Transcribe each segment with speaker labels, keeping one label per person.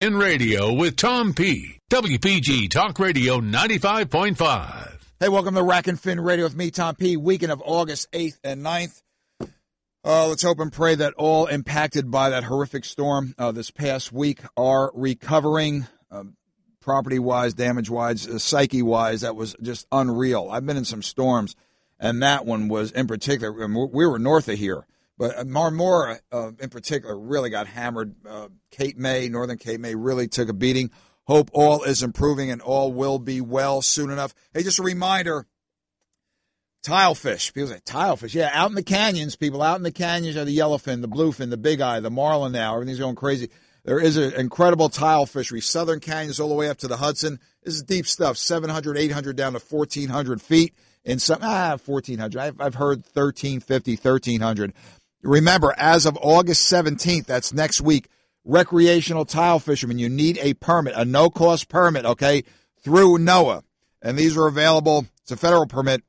Speaker 1: In radio with Tom P. WPG Talk Radio 95.5.
Speaker 2: Hey, welcome to Rack and Fin Radio with me, Tom P. Weekend of August 8th and 9th. Uh, let's hope and pray that all impacted by that horrific storm uh, this past week are recovering um, property wise, damage wise, uh, psyche wise. That was just unreal. I've been in some storms, and that one was in particular. We were north of here but Marmora, uh, in particular, really got hammered. Uh, Cape May, Northern Cape May, really took a beating. Hope all is improving and all will be well soon enough. Hey, just a reminder tilefish. People say tilefish. Yeah, out in the canyons, people out in the canyons are the yellowfin, the bluefin, the big eye, the marlin now. Everything's going crazy. There is an incredible tile fishery. Southern canyons all the way up to the Hudson. This is deep stuff, 700, 800 down to 1,400 feet. In some, ah, 1,400. I've, I've heard 1,350, 1,300. Remember, as of August 17th, that's next week, recreational tile fishermen, you need a permit, a no cost permit, okay, through NOAA. And these are available. It's a federal permit.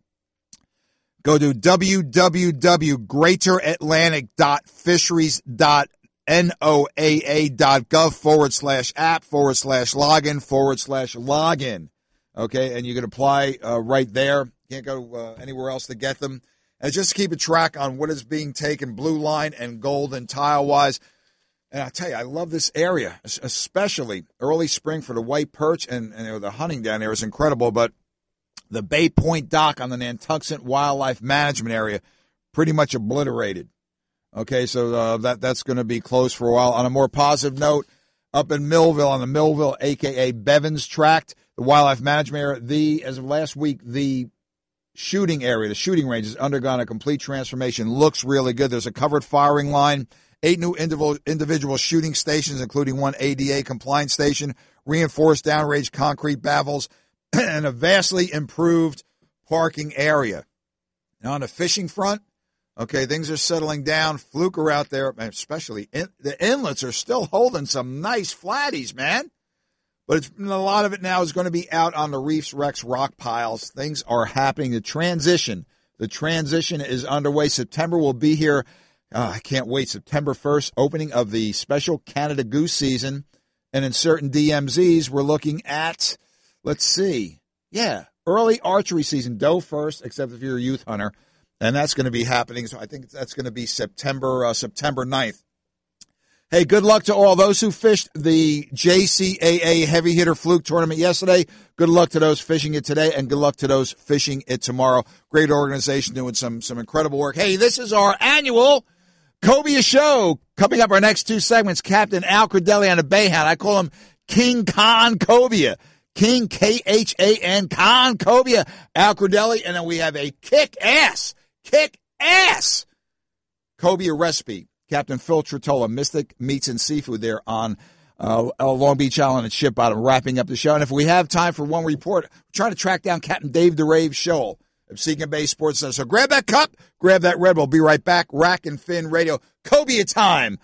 Speaker 2: Go to www.greateratlantic.fisheries.noaa.gov forward slash app forward slash login forward slash login. Okay, and you can apply uh, right there. Can't go uh, anywhere else to get them and just keep a track on what is being taken blue line and gold and tile wise. And I tell you, I love this area, especially early spring for the white perch and, and the hunting down there is incredible. But the Bay Point dock on the Nantuxent Wildlife Management Area pretty much obliterated. Okay, so uh, that that's going to be closed for a while. On a more positive note, up in Millville on the Millville, aka Bevan's Tract, the Wildlife Management Area, the as of last week, the shooting area, the shooting range, has undergone a complete transformation. Looks really good. There's a covered firing line, eight new individual, shooting stations, including one ADA compliant station, reinforced downrange concrete baffles, and a vastly improved parking area. Now, on the fishing front, okay, things are settling down. Fluker out there, especially in, the inlets, are still holding some nice flatties, man but a lot of it now is going to be out on the reefs, wrecks, rock piles. Things are happening. The transition, the transition is underway. September will be here. Oh, I can't wait. September 1st, opening of the special Canada goose season. And in certain DMZs, we're looking at, let's see, yeah, early archery season, doe first, except if you're a youth hunter. And that's going to be happening. So I think that's going to be September, uh, September 9th. Hey, good luck to all those who fished the JCAA Heavy Hitter Fluke tournament yesterday. Good luck to those fishing it today, and good luck to those fishing it tomorrow. Great organization doing some some incredible work. Hey, this is our annual Cobia show. Coming up, our next two segments, Captain Al Credelli on a Bayhound. I call him King Khan Cobia. King K H A N Khan Cobia Al Credelli, and then we have a kick ass, kick ass Cobia recipe Captain Phil Tritola, Mystic Meats and Seafood there on uh, Long Beach Island at Ship Bottom, wrapping up the show. And if we have time for one report, we're trying to track down Captain Dave DeRave Shoal Absecon Bay Sports Center. So grab that cup, grab that Red Bull. Be right back. Rack and Fin Radio. Cobia time.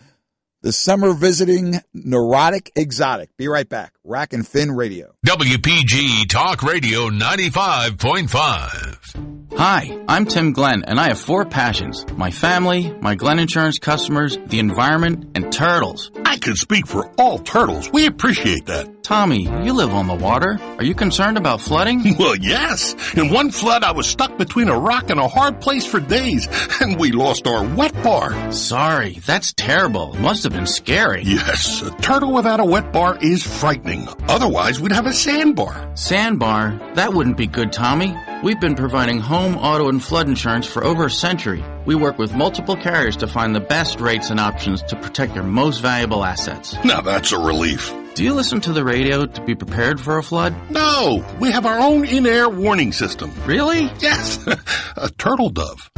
Speaker 2: The summer visiting neurotic exotic. Be right back. Rack and Fin Radio.
Speaker 1: WPG Talk Radio 95.5.
Speaker 3: Hi, I'm Tim Glenn, and I have four passions my family, my Glenn Insurance customers, the environment, and turtles.
Speaker 4: I can speak for all turtles. We appreciate that.
Speaker 3: Tommy, you live on the water. Are you concerned about flooding?
Speaker 4: Well, yes. In one flood, I was stuck between a rock and a hard place for days, and we lost our wet bar.
Speaker 3: Sorry, that's terrible. Must have been scary.
Speaker 4: Yes, a turtle without a wet bar is frightening. Otherwise, we'd have a sandbar.
Speaker 3: Sandbar? That wouldn't be good, Tommy. We've been providing home, auto, and flood insurance for over a century. We work with multiple carriers to find the best rates and options to protect your most valuable assets.
Speaker 4: Now that's a relief.
Speaker 3: Do you listen to the radio to be prepared for a flood?
Speaker 4: No, we have our own in-air warning system.
Speaker 3: Really?
Speaker 4: Yes, a turtle dove.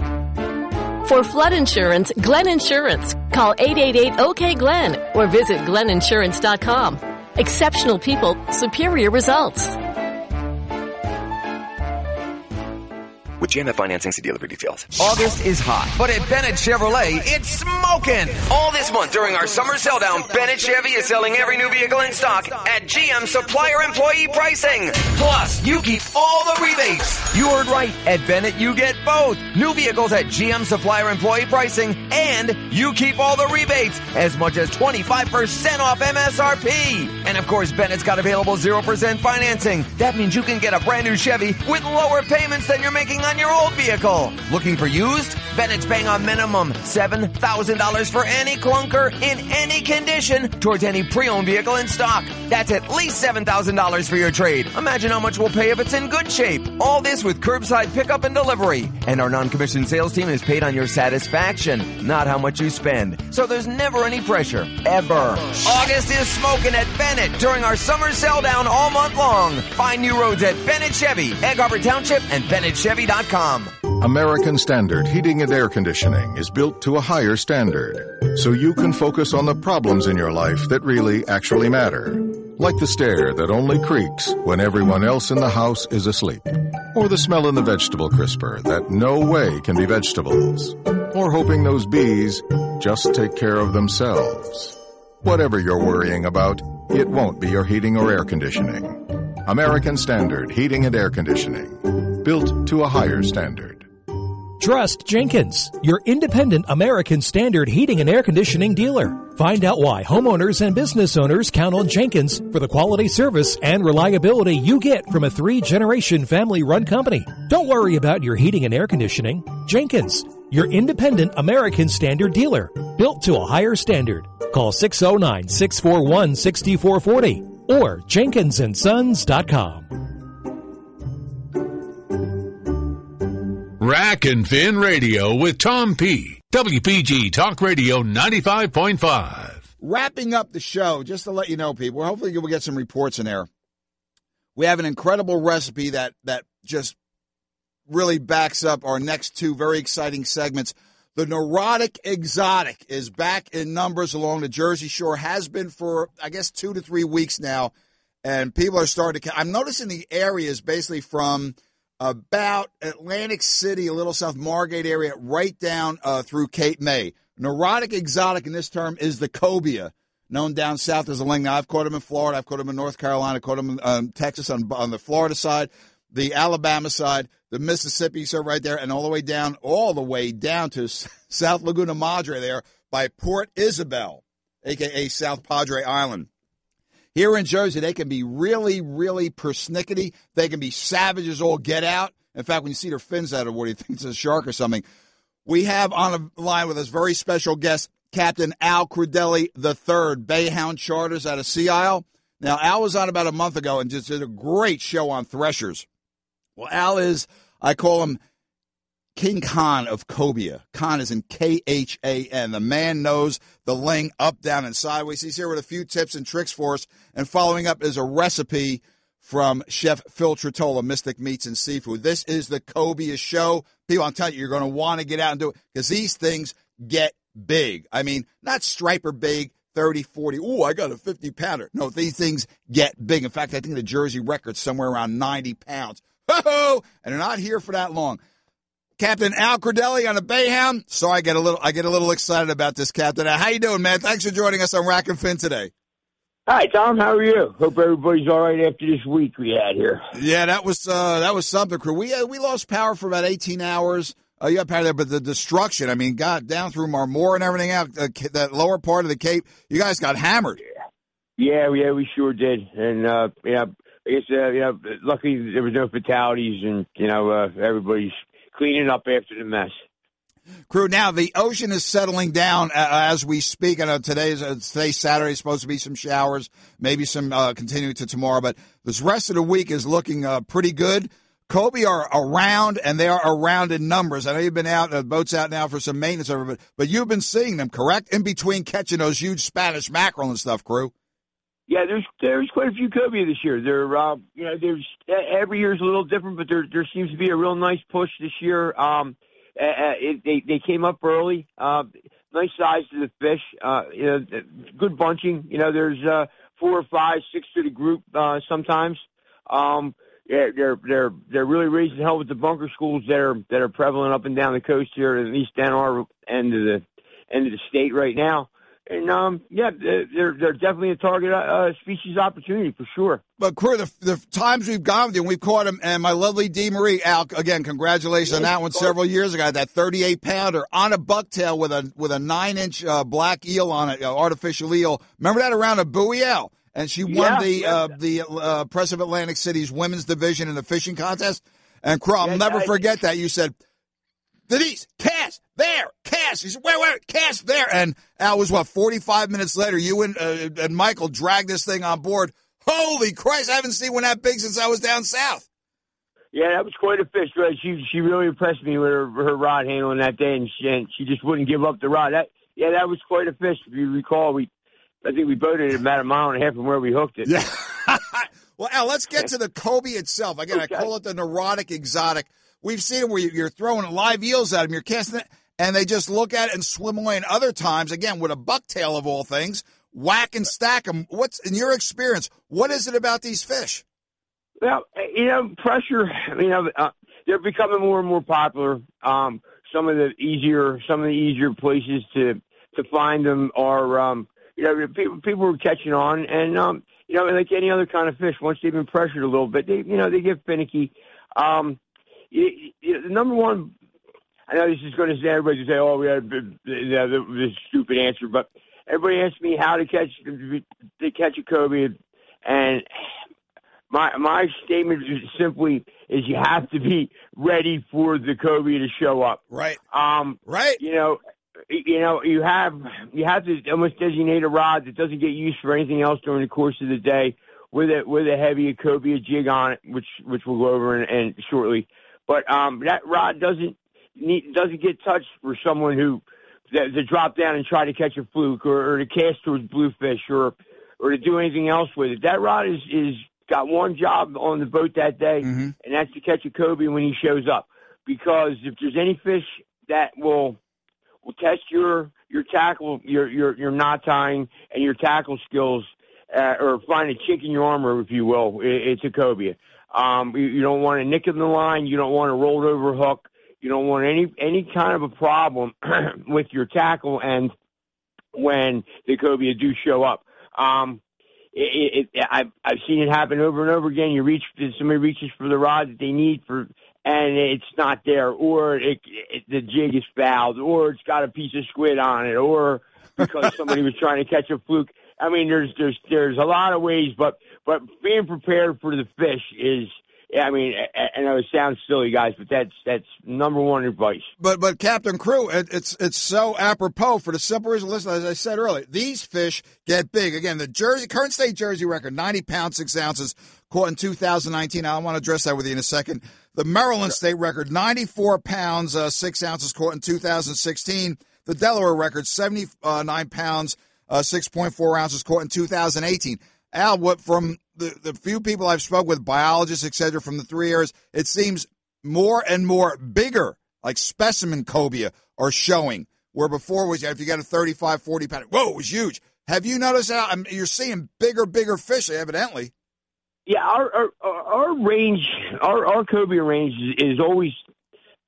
Speaker 5: For flood insurance, Glenn Insurance. Call 888-OK-GLEN or visit glenninsurance.com. Exceptional people, superior results.
Speaker 6: GMF financing. See dealer for details.
Speaker 7: August is hot, but at Bennett Chevrolet, it's smoking.
Speaker 8: All this month during our summer sell down, Bennett Chevy is selling every new vehicle in stock at GM supplier employee pricing.
Speaker 7: Plus, you keep all the rebates. You heard right. At Bennett, you get both. New vehicles at GM supplier employee pricing, and you keep all the rebates, as much as 25% off MSRP. And of course, Bennett's got available 0% financing. That means you can get a brand new Chevy with lower payments than you're making on your old vehicle. Looking for used? Bennett's paying a minimum $7,000 for any clunker in any condition towards any pre-owned vehicle in stock. That's at least $7,000 for your trade. Imagine how much we'll pay if it's in good shape. All this with curbside pickup and delivery. And our non-commissioned sales team is paid on your satisfaction, not how much you spend. So there's never any pressure, ever. August is smoking at Bennett during our summer sell down all month long. Find new roads at Bennett Chevy, Egg Harbor Township, and BennettChevy.com.
Speaker 9: American Standard Heating and Air Conditioning is built to a higher standard, so you can focus on the problems in your life that really actually matter. Like the stair that only creaks when everyone else in the house is asleep. Or the smell in the vegetable crisper that no way can be vegetables. Or hoping those bees just take care of themselves. Whatever you're worrying about, it won't be your heating or air conditioning. American Standard Heating and Air Conditioning. Built to a higher standard.
Speaker 10: Trust Jenkins, your independent American Standard heating and air conditioning dealer. Find out why homeowners and business owners count on Jenkins for the quality service and reliability you get from a three generation family run company. Don't worry about your heating and air conditioning. Jenkins, your independent American Standard dealer, built to a higher standard. Call 609 641 6440 or jenkinsandsons.com.
Speaker 1: Rack and Fin Radio with Tom P. WPG Talk Radio 95.5.
Speaker 2: Wrapping up the show, just to let you know, people, hopefully we'll get some reports in there. We have an incredible recipe that that just really backs up our next two very exciting segments. The neurotic exotic is back in numbers along the Jersey Shore, has been for, I guess, two to three weeks now. And people are starting to. I'm noticing the areas basically from about Atlantic City, a little south Margate area, right down uh, through Cape May. Neurotic exotic in this term is the cobia, known down south as a ling. I've caught him in Florida. I've caught him in North Carolina. caught him in um, Texas on, on the Florida side, the Alabama side, the Mississippi, so right there, and all the way down, all the way down to South Laguna Madre there by Port Isabel, a.k.a. South Padre Island. Here in Jersey, they can be really, really persnickety. They can be savages all get out. In fact, when you see their fins out of what do you think it's a shark or something? We have on a line with us very special guest, Captain Al Credelli III, Bayhound Charters out of Sea Isle. Now, Al was on about a month ago and just did a great show on threshers. Well, Al is, I call him King Khan of Cobia. Khan is in K H A N. The man knows the ling up, down, and sideways. He's here with a few tips and tricks for us. And following up is a recipe from Chef Phil Tritola, Mystic Meats and Seafood. This is the Cobia show. People, I'm telling you, you're going to want to get out and do it because these things get big. I mean, not striper big, 30, 40. Oh, I got a 50 pounder. No, these things get big. In fact, I think the Jersey record's somewhere around 90 pounds. Ho ho And they're not here for that long. Captain Al Credelli on a Bayhound. So I get a little I get a little excited about this, Captain. How you doing, man? Thanks for joining us on Rack and Fin today.
Speaker 11: Hi, Tom. How are you? Hope everybody's all right after this week we had here.
Speaker 2: Yeah, that was uh, that was something, crew. We uh, we lost power for about eighteen hours. Uh, you got power there, but the destruction. I mean, got down through Marmora and everything out. Uh, that lower part of the Cape, you guys got hammered.
Speaker 11: Yeah, yeah, we sure did. And uh, yeah, I guess uh, you know, luckily there was no fatalities, and you know, uh, everybody's cleaning up after the mess.
Speaker 2: Crew, now the ocean is settling down uh, as we speak. I know today's uh, Saturday is supposed to be some showers, maybe some uh, continuing to tomorrow, but this rest of the week is looking uh, pretty good. cobia are around, and they are around in numbers. I know you've been out, uh, boat's out now for some maintenance, over, but but you've been seeing them, correct? In between catching those huge Spanish mackerel and stuff, crew.
Speaker 11: Yeah, there's there's quite a few cobia this year. There, uh, you know, there's every year is a little different, but there there seems to be a real nice push this year. Um, it, they they came up early. Uh, nice size to the fish. Uh, you know, good bunching. You know, there's uh, four or five, six to the group uh, sometimes. Um, yeah, they're they're they're really raising hell with the bunker schools that are that are prevalent up and down the coast here, at least down our end of the end of the state right now. And um, yeah, they're they're definitely a target uh, species opportunity for sure.
Speaker 2: But crew, the, the times we've gone with you, and we've caught him, and my lovely Dee Marie, Al, again, congratulations on that one. Several years ago, that 38 pounder on a bucktail with a with a nine inch uh, black eel on it, uh, artificial eel. Remember that around a buoy, Al? And she won
Speaker 11: Yeah,
Speaker 2: the
Speaker 11: yeah.
Speaker 2: uh, the uh, Press of Atlantic City's women's division in the fishing contest. And crew, I'll
Speaker 11: Yeah,
Speaker 2: never forget that. You said, Denise, cast there, cast. He said, where, where, cast there. And Al was what, 45 minutes later, you and, uh, and Michael dragged this thing on board. Holy Christ, I haven't seen one that big since I was down south.
Speaker 11: Yeah, that was quite a fish. Right? She she really impressed me with her, her rod handling that day, and she, and she just wouldn't give up the rod. That yeah, that was quite a fish. If you recall, we I think we boated it about a mile and a half from where we hooked it.
Speaker 2: Yeah. well, Al, let's get to the cobia itself. Again, I call it the neurotic exotic. We've seen where you- you're throwing live eels at them, you're casting it, and they just look at it and swim away. And other times, again, with a bucktail of all things, whack and stack them. What's in your experience? What is it about these fish?
Speaker 11: Well, you know, pressure. You know, uh, they're becoming more and more popular. Um, some of the easier, some of the easier places to to find them are, um, you know, people people are catching on, and um, you know, like any other kind of fish, once they've been pressured a little bit, they, you know, they get finicky. Um, you, you, the number one. I know this is going to say everybody say, "Oh, we had a big- you know, the, stupid answer," but everybody asks me how to catch to catch a cobia, and my my statement is simply is you have to be ready for the cobia to show up.
Speaker 2: Right.
Speaker 11: Um.
Speaker 2: Right.
Speaker 11: You know. You know, you have you have to almost designate a rod that doesn't get used for anything else during the course of the day, with a with a heavy cobia jig on it, which which we'll go over in, in shortly. But um, that rod doesn't need doesn't get touched for someone who to, to drop down and try to catch a fluke or, or to cast towards bluefish or or to do anything else with it. That rod is is got one job on the boat that day, and that's to catch a cobia when he shows up. Because if there's any fish that will will test your your tackle, your your your knot tying and your tackle skills, uh, or find a chink in your armor, if you will, it, it's a cobia. Um, you, you don't want a nick in the line. You don't want a rolled over hook. You don't want any any kind of a problem with your tackle and when the cobia do show up. Um, it, it, I've I've seen it happen over and over again. You reach somebody reaches for the rod that they need for, and it's not there, or it, it the jig is fouled, or it's got a piece of squid on it, or because somebody was trying to catch a fluke. I mean, there's there's there's a lot of ways, but but being prepared for the fish is. I mean, I, I know it sounds silly, guys, but that's that's number one advice.
Speaker 2: But but Captain Crew, it, it's it's so apropos for the simple reason. Listen, as I said earlier, these fish get big. Again, the Jersey current state Jersey record, ninety pounds six ounces, caught in 2019. I want to address that with you in a second. The Maryland state record, ninety four pounds uh, six ounces, caught in 2016. The Delaware record, seventy nine pounds uh, six point four ounces, caught in 2018. Al, what from the, the few people I've spoke with, biologists, et cetera, from the three areas, it seems more and more bigger, like specimen cobia, are showing. Where before was if you got a 35, 40 pound, whoa, it was huge. Have you noticed that? I you're seeing bigger, bigger fish, evidently.
Speaker 11: Yeah, our our, our range, our our cobia range is, is always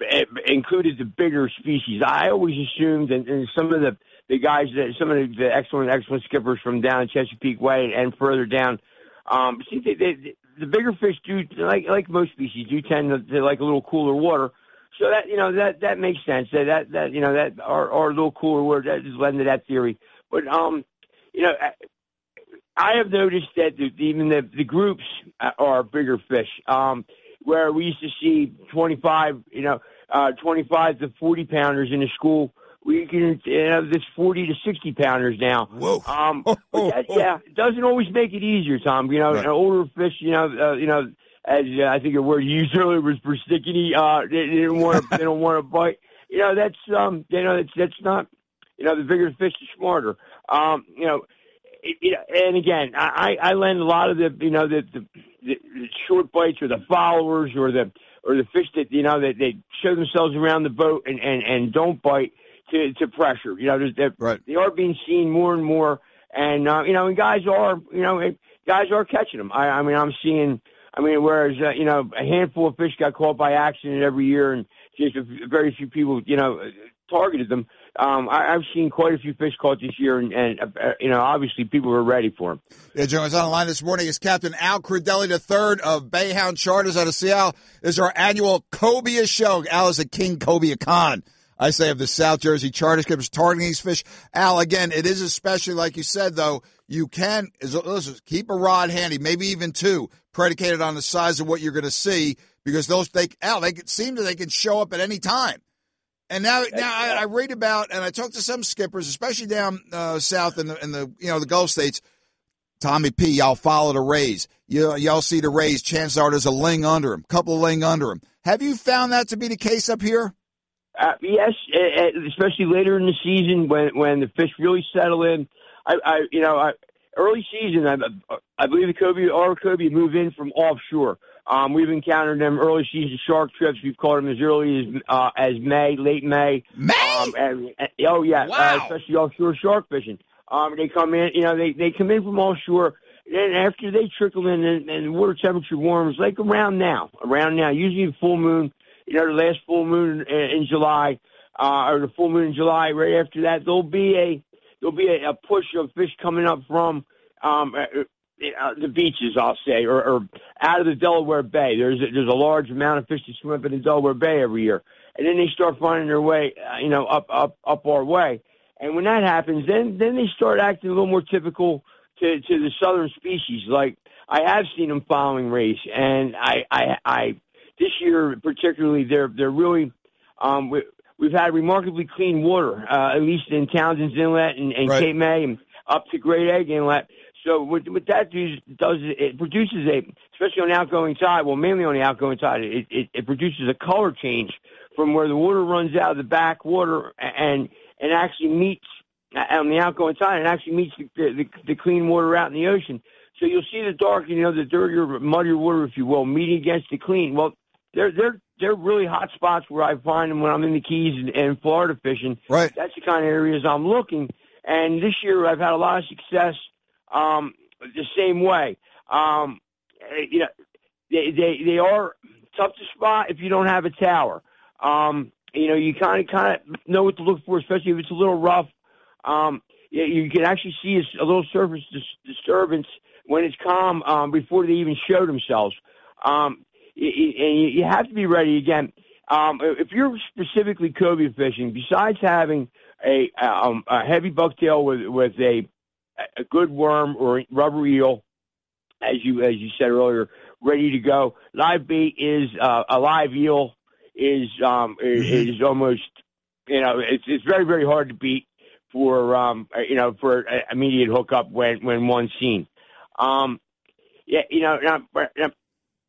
Speaker 11: eh, included the bigger species. I always assumed, and, and some of the the guys that some of the, excellent excellent skippers from down Chesapeake Way and further down, um, see, they, they, the bigger fish do like like most species do tend to, to like a little cooler water. So that you know that that makes sense. That that, that you know that our our little cooler water that is led to that theory. But um, you know. I, I have noticed that the, even the, the groups are bigger fish. Um, where we used to see 25, you know, uh, 25 to 40 pounders in a school, we can have this 40 to 60 pounders now.
Speaker 2: Whoa.
Speaker 11: Um, but that, yeah, it doesn't always make it easier, Tom. You know,
Speaker 2: Right.
Speaker 11: an older fish, you know, uh, you know, as uh, I think a word you used earlier was persnickety. Uh, they, they didn't want to, they don't want to bite. You know, that's um, you know, that's that's not, you know, the bigger fish is smarter. Um, you know, it, know, and again, I, I lend a lot of the, you know, the, the, the short bites or the followers or the, or the fish that, you know, that they show themselves around the boat and, and, and don't bite to, to pressure. You know, they're,
Speaker 2: Right.
Speaker 11: they are being seen more and more. And, uh, you know, and guys are, you know, guys are catching them. I, I mean, I'm seeing, I mean, whereas uh, you know a handful of fish got caught by accident every year, and just a, very few people, you know, targeted them. Um, I, I've seen quite a few fish caught this year, and, and uh, you know, obviously people were ready for them.
Speaker 2: Yeah, joining us on the line this morning is Captain Al Credelli III of Bayhound Charters out of Sea Isle. This is our annual Cobia show. Al is the king Cobia Khan. I say of the South Jersey Charter Skippers targeting these fish. Al, again, it is especially like you said, though. You can listen, keep a rod handy, maybe even two, predicated on the size of what you're going to see, because those they Al they seem to they can show up at any time. And now, now I, I, read about and I talk to some skippers, especially down uh, south in the in the you know the Gulf states. Tommy P, y'all follow the rays. You, y'all see the rays. Chances are there's a ling under him, couple of ling under him. Have you found that to be the case up here?
Speaker 11: Uh, yes, especially later in the season when when the fish really settle in. I, I you know, I, early season, I, I believe the Cobia or Cobia move in from offshore. Um, we've encountered them early season shark trips. We've caught them as early as uh, as May, late May.
Speaker 2: May.
Speaker 11: Um, and, and, oh yeah,
Speaker 2: wow.
Speaker 11: uh, especially offshore shark fishing. Um, they come in, you know, they they come in from offshore. And after they trickle in and, and the water temperature warms, like around now, around now, usually full moon, you know, the last full moon in, in July, uh, or the full moon in July, right after that, there'll be a, there'll be a, a push of fish coming up from, um, uh, uh, the beaches, I'll say, or, or out of the Delaware Bay. There's a, there's a large amount of fish that swim up in the Delaware Bay every year, and then they start finding their way, uh, you know, up up up our way. And when that happens, then then they start acting a little more typical to to the southern species. Like I have seen them following rays, and I I, I this year particularly, they're they're really um, we, we've had remarkably clean water, uh, at least in Townsend's Inlet and, and
Speaker 2: Right.
Speaker 11: Cape May and up to Great Egg Inlet. So what, what that does, does it produces a, especially on the outgoing tide, well, mainly on the outgoing tide, it, it, it produces a color change from where the water runs out of the backwater and and actually meets uh, on the outgoing tide and actually meets the, the, the clean water out in the ocean. So you'll see the dark, you know, the dirtier, muddier water, if you will, meeting against the clean. Well, they're they're they're really hot spots where I find them when I'm in the Keys and, and Florida fishing.
Speaker 2: Right.
Speaker 11: That's the kind of areas I'm looking. And this year I've had a lot of success um, the same way. Um, eh, you know, they, they they are tough to spot if you don't have a tower. Um, you know, you kind of kind of know what to look for, especially if it's a little rough. Um, you, you can actually see a, a little surface dis- disturbance when it's calm um, before they even show themselves. Um, and you, have to be ready again. Um, if you're specifically cobia fishing, besides having a, um, a heavy bucktail with with a a good worm or rubber eel, as you as you said earlier, ready to go. Live bait is uh, a live eel is um is, is almost you know it's it's very very hard to beat for um you know for immediate hookup when when one's seen. Um, yeah, you know now, now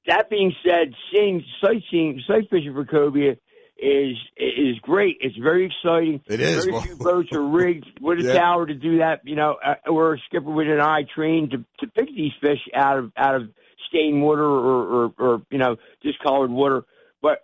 Speaker 11: that being said, seeing sightseeing sight fishing for cobia is is great. It's very exciting.
Speaker 2: It is.
Speaker 11: Very
Speaker 2: Well-
Speaker 11: few boats are rigged with a
Speaker 2: Yeah.
Speaker 11: tower to do that. You know, uh, or a skipper with an eye trained to to pick these fish out of out of stained water or or, or you know discolored water. But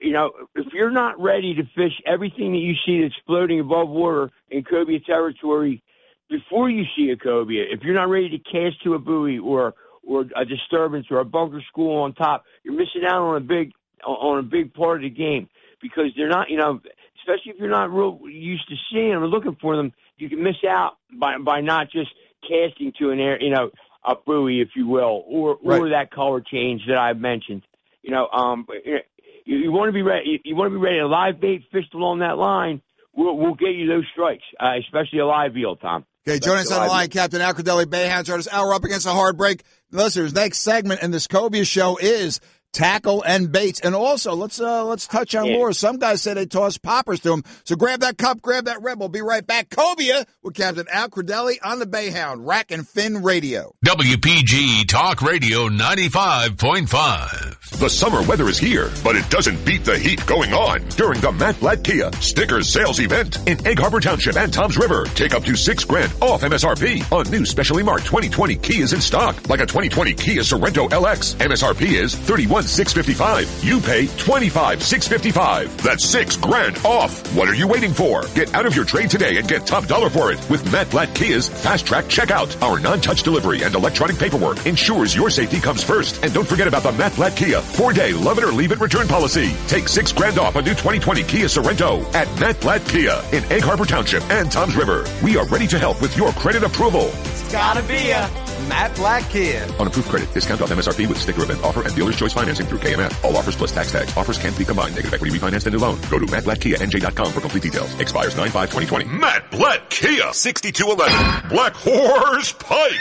Speaker 11: you know, if you're not ready to fish everything that you see that's floating above water in cobia territory before you see a cobia, if you're not ready to cast to a buoy or or a disturbance or a bunker school on top, you're missing out on a big on a big part of the game because they're not, you know, especially if you're not real used to seeing them or looking for them, you can miss out by by not just casting to an air, you know, a buoy, if you will, or or that color change that I mentioned. You know, um, you, you, you want to be ready. You, you want to be ready. A live bait fished along that line will will get you those strikes, uh, especially a live eel, Tom.
Speaker 2: Okay, join us on the line, Captain Al Credelli, Bayhound Charters. Al, we're up against a hard break. Listeners, next segment in this Cobia show is tackle and baits. And also, let's uh, let's touch on
Speaker 11: Yeah.
Speaker 2: lures. Some guys say they toss poppers to them. So grab that cup, grab that red. We'll be right back. Cobia with Captain Al Credelli on the Bayhound, Rack and Fin Radio.
Speaker 1: WPG Talk Radio 95.5.
Speaker 6: The summer weather is here, but it doesn't beat the heat going on during the Matt Blatt Kia Stickers Sales Event in Egg Harbor Township and Toms River. Take up to six grand off MSRP on new specially marked 2020 Kias in stock, like a 2020 Kia Sorento LX. MSRP is 31,655. You pay 25,655. That's six grand off. What are you waiting for? Get out of your trade today and get top dollar for it with Matt Blatt Kia's Fast Track Checkout. Our non-touch delivery and electronic paperwork ensures your safety comes first. And don't forget about the Matt Blatt Kia four-day love it or leave it return policy. Take six grand off a new 2020 Kia Sorento at Matt Blatt Kia in Egg Harbor Township and Toms River. We are ready to help with your credit approval.
Speaker 12: It's gotta be a Matt Blatt Kia.
Speaker 6: On approved credit, discount off MSRP with sticker event offer and dealer's choice financing through KMF. All offers plus tax tags. Offers can't be combined. Negative equity refinanced and new loan. Go to mattblattkianj.com for complete details. Expires 9-5-2020. Matt Blatt Kia. 6211 Black Horse Pike.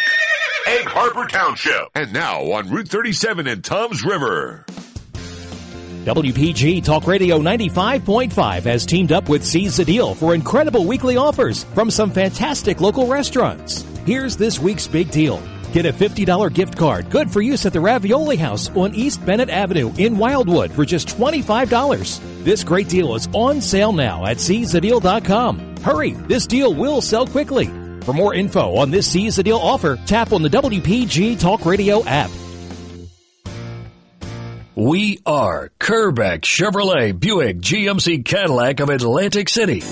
Speaker 6: Egg Harbor Township. And now on Route 37 in Toms River.
Speaker 10: WPG Talk Radio 95.5 has teamed up with Seize the Deal for incredible weekly offers from some fantastic local restaurants. Here's this week's big deal. Get a $50 gift card, good for use at the Ravioli House on East Bennett Avenue in Wildwood for just $25. This great deal is on sale now at seizethedeal.com. Hurry, this deal will sell quickly. For more info on this Seize the Deal offer, tap on the WPG Talk Radio app.
Speaker 13: We are Kerbeck Chevrolet Buick GMC Cadillac of Atlantic City.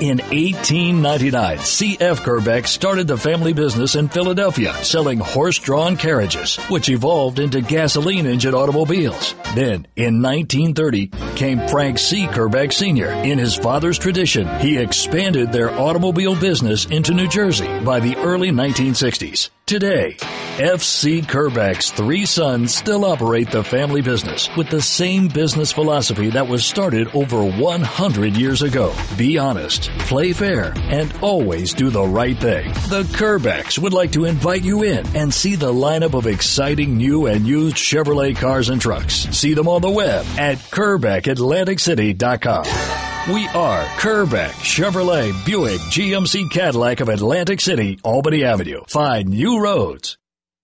Speaker 13: In 1899, C.F. Kerbeck started the family business in Philadelphia selling horse-drawn carriages, which evolved into gasoline engine automobiles. Then, in 1930, came Frank C. Kerbeck Sr. In his father's tradition, he expanded their automobile business into New Jersey by the early 1960s. Today, FC Kerbeck's three sons still operate the family business with the same business philosophy that was started over 100 years ago. Be honest, play fair, and always do the right thing. The Kerbecks would like to invite you in and see the lineup of exciting new and used Chevrolet cars and trucks. See them on the web at KerbeckAtlanticCity.com. We are Kerbeck Chevrolet Buick GMC Cadillac of Atlantic City, Albany Avenue. Find new roads.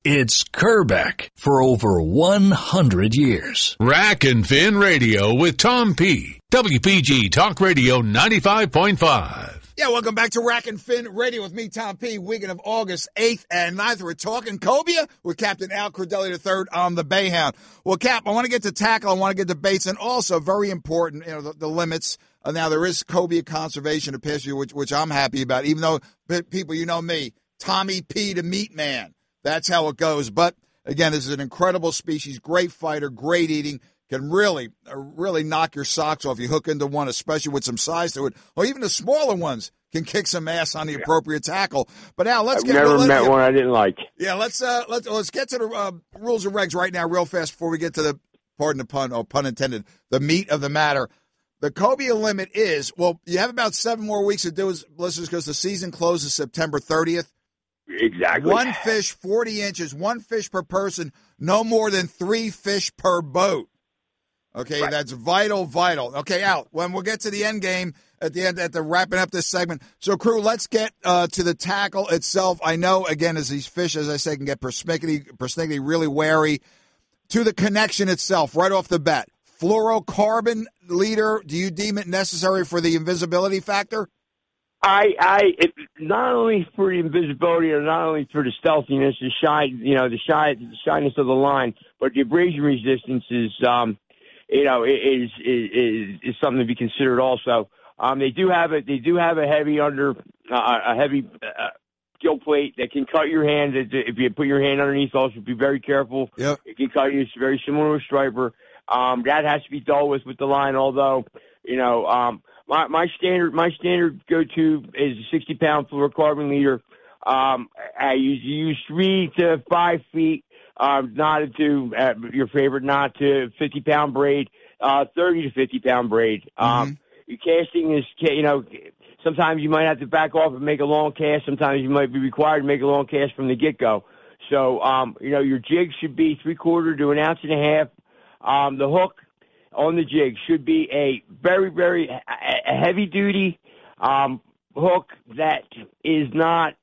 Speaker 13: It's Kerbeck for over 100 years.
Speaker 1: Rack and Fin Radio with Tom P. WPG Talk Radio 95.5.
Speaker 2: Yeah, welcome back to Rack and Fin Radio with me, Tom P. Weekend of August 8th and 9th. We're talking Cobia with Captain Al Cordelli III on the Bayhound. Well, Cap, I want to get to tackle, I want to get to baits, and also very important, you know, the, the limits. Uh, now, there is cobia conservation of pasture, which, which I'm happy about, even though people, you know me, Tommy P. to meat man. That's how it goes. But again, this is an incredible species, great fighter, great eating, can really, uh, really knock your socks off. You hook into one, especially with some size to it, or even the smaller ones can kick some ass on the yeah. appropriate tackle. But now let's
Speaker 11: I've
Speaker 2: get.
Speaker 11: Never met
Speaker 2: get,
Speaker 11: one I didn't like.
Speaker 2: Yeah, let's uh, let's let's get to the uh, rules and regs right now, real fast, before we get to the pardon the pun, or pun intended, the meat of the matter. The cobia limit is well, you have about seven more weeks to do, listeners, because the season closes September 30th.
Speaker 11: Exactly.
Speaker 2: One fish, 40 inches, one fish per person, no more than three fish per boat. Okay, right. that's vital, vital. Okay, out. When we'll get to the end game at the end, at the wrapping up this segment. So, crew, let's get uh, to the tackle itself. I know, again, as these fish, as I say, can get persnickety, persnickety really wary. To the connection itself, right off the bat fluorocarbon leader, do you deem it necessary for the invisibility factor?
Speaker 11: I, I, it, not only for the invisibility or not only for the stealthiness, the shy, you know, the shy, the shyness of the line, but the abrasion resistance is, um, you know, is is is something to be considered also. Um, they do have a they do have a heavy under uh, a heavy uh, gill plate that can cut your hand. If you put your hand underneath, also be very careful.
Speaker 2: Yep.
Speaker 11: It can cut you. It's very similar to a striper. Um, that has to be dealt with with the line. Although, you know, um, my my standard my standard go to is a 60 pound fluorocarbon leader. Um, I use, use three to five feet. Um, knotted to uh, your favorite knot to 50 pound braid, uh, 30 to 50 pound braid. Um, mm-hmm. Your casting is, you know, sometimes you might have to back off and make a long cast. Sometimes you might be required to make a long cast from the get go. So, um, you know, your jig should be three quarter to an ounce and a half um, the hook on the jig should be a very, very heavy duty um, hook that is not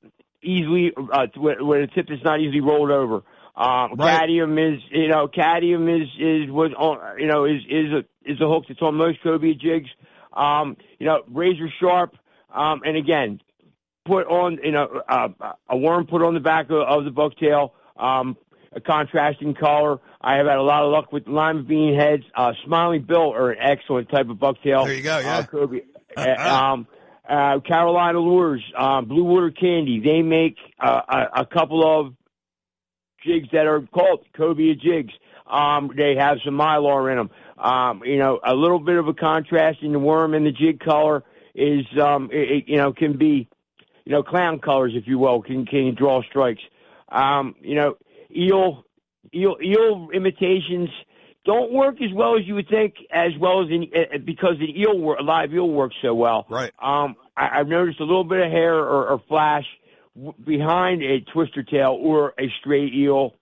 Speaker 11: easily uh, where the tip is not easily rolled over. Um,
Speaker 2: Right.
Speaker 11: Cadmium is, you know, cadmium is is was on, you know, is is a is a hook that's on most cobia jigs. Um, you know, razor sharp. Um, and again, put on, you know, uh, a worm put on the back of, of the bucktail. Um, a contrasting color. I have had a lot of luck with lima bean heads. Uh, Smiling Bill are an excellent type of bucktail.
Speaker 2: There you go, yeah.
Speaker 11: Uh, cobia. Uh, um, uh, Carolina Lures, um, Blue Water Candy. They make uh, a, a couple of jigs that are called cobia jigs. Um, they have some mylar in them. Um, you know, a little bit of a contrast in the worm and the jig color is, um, it, it, you know, can be, you know, clown colors, if you will, can can draw strikes. Um, you know, eel, eel, eel imitations don't work as well as you would think, as well as in uh, because the eel wor- live eel works so well.
Speaker 2: Right.
Speaker 11: Um, I, I've noticed a little bit of hair or, or flash w- behind a twister tail or a straight eel,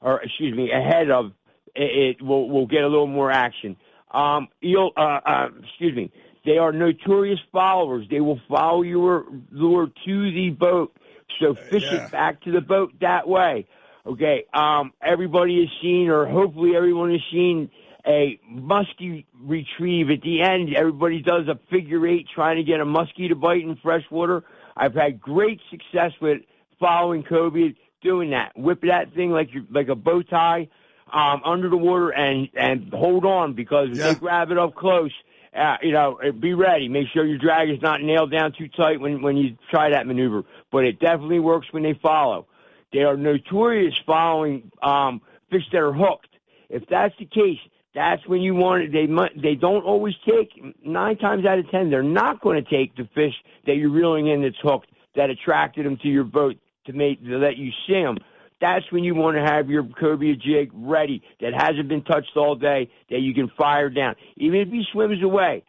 Speaker 11: or excuse me, ahead of it, it will will get a little more action. Um, eel, uh, uh, excuse me, they are notorious followers. They will follow your lure to the boat, so fish
Speaker 2: yeah.
Speaker 11: it back to the boat that way. Okay, um, everybody has seen, or hopefully everyone has seen, a muskie retrieve at the end. Everybody does a figure eight trying to get a muskie to bite in freshwater. I've had great success with following cobia doing that. Whip that thing like you like a bow tie um, under the water and and hold on because if
Speaker 2: Yeah.
Speaker 11: they grab it up close. Uh, you know, be ready. Make sure your drag is not nailed down too tight when when you try that maneuver. But it definitely works when they follow. They are notorious following um, fish that are hooked. If that's the case, that's when you want it. They they don't always take nine times out of ten. They're not going to take the fish that you're reeling in that's hooked that attracted them to your boat to make to let you see them. That's when you want to have your cobia jig ready that hasn't been touched all day that you can fire down. Even if he swims away,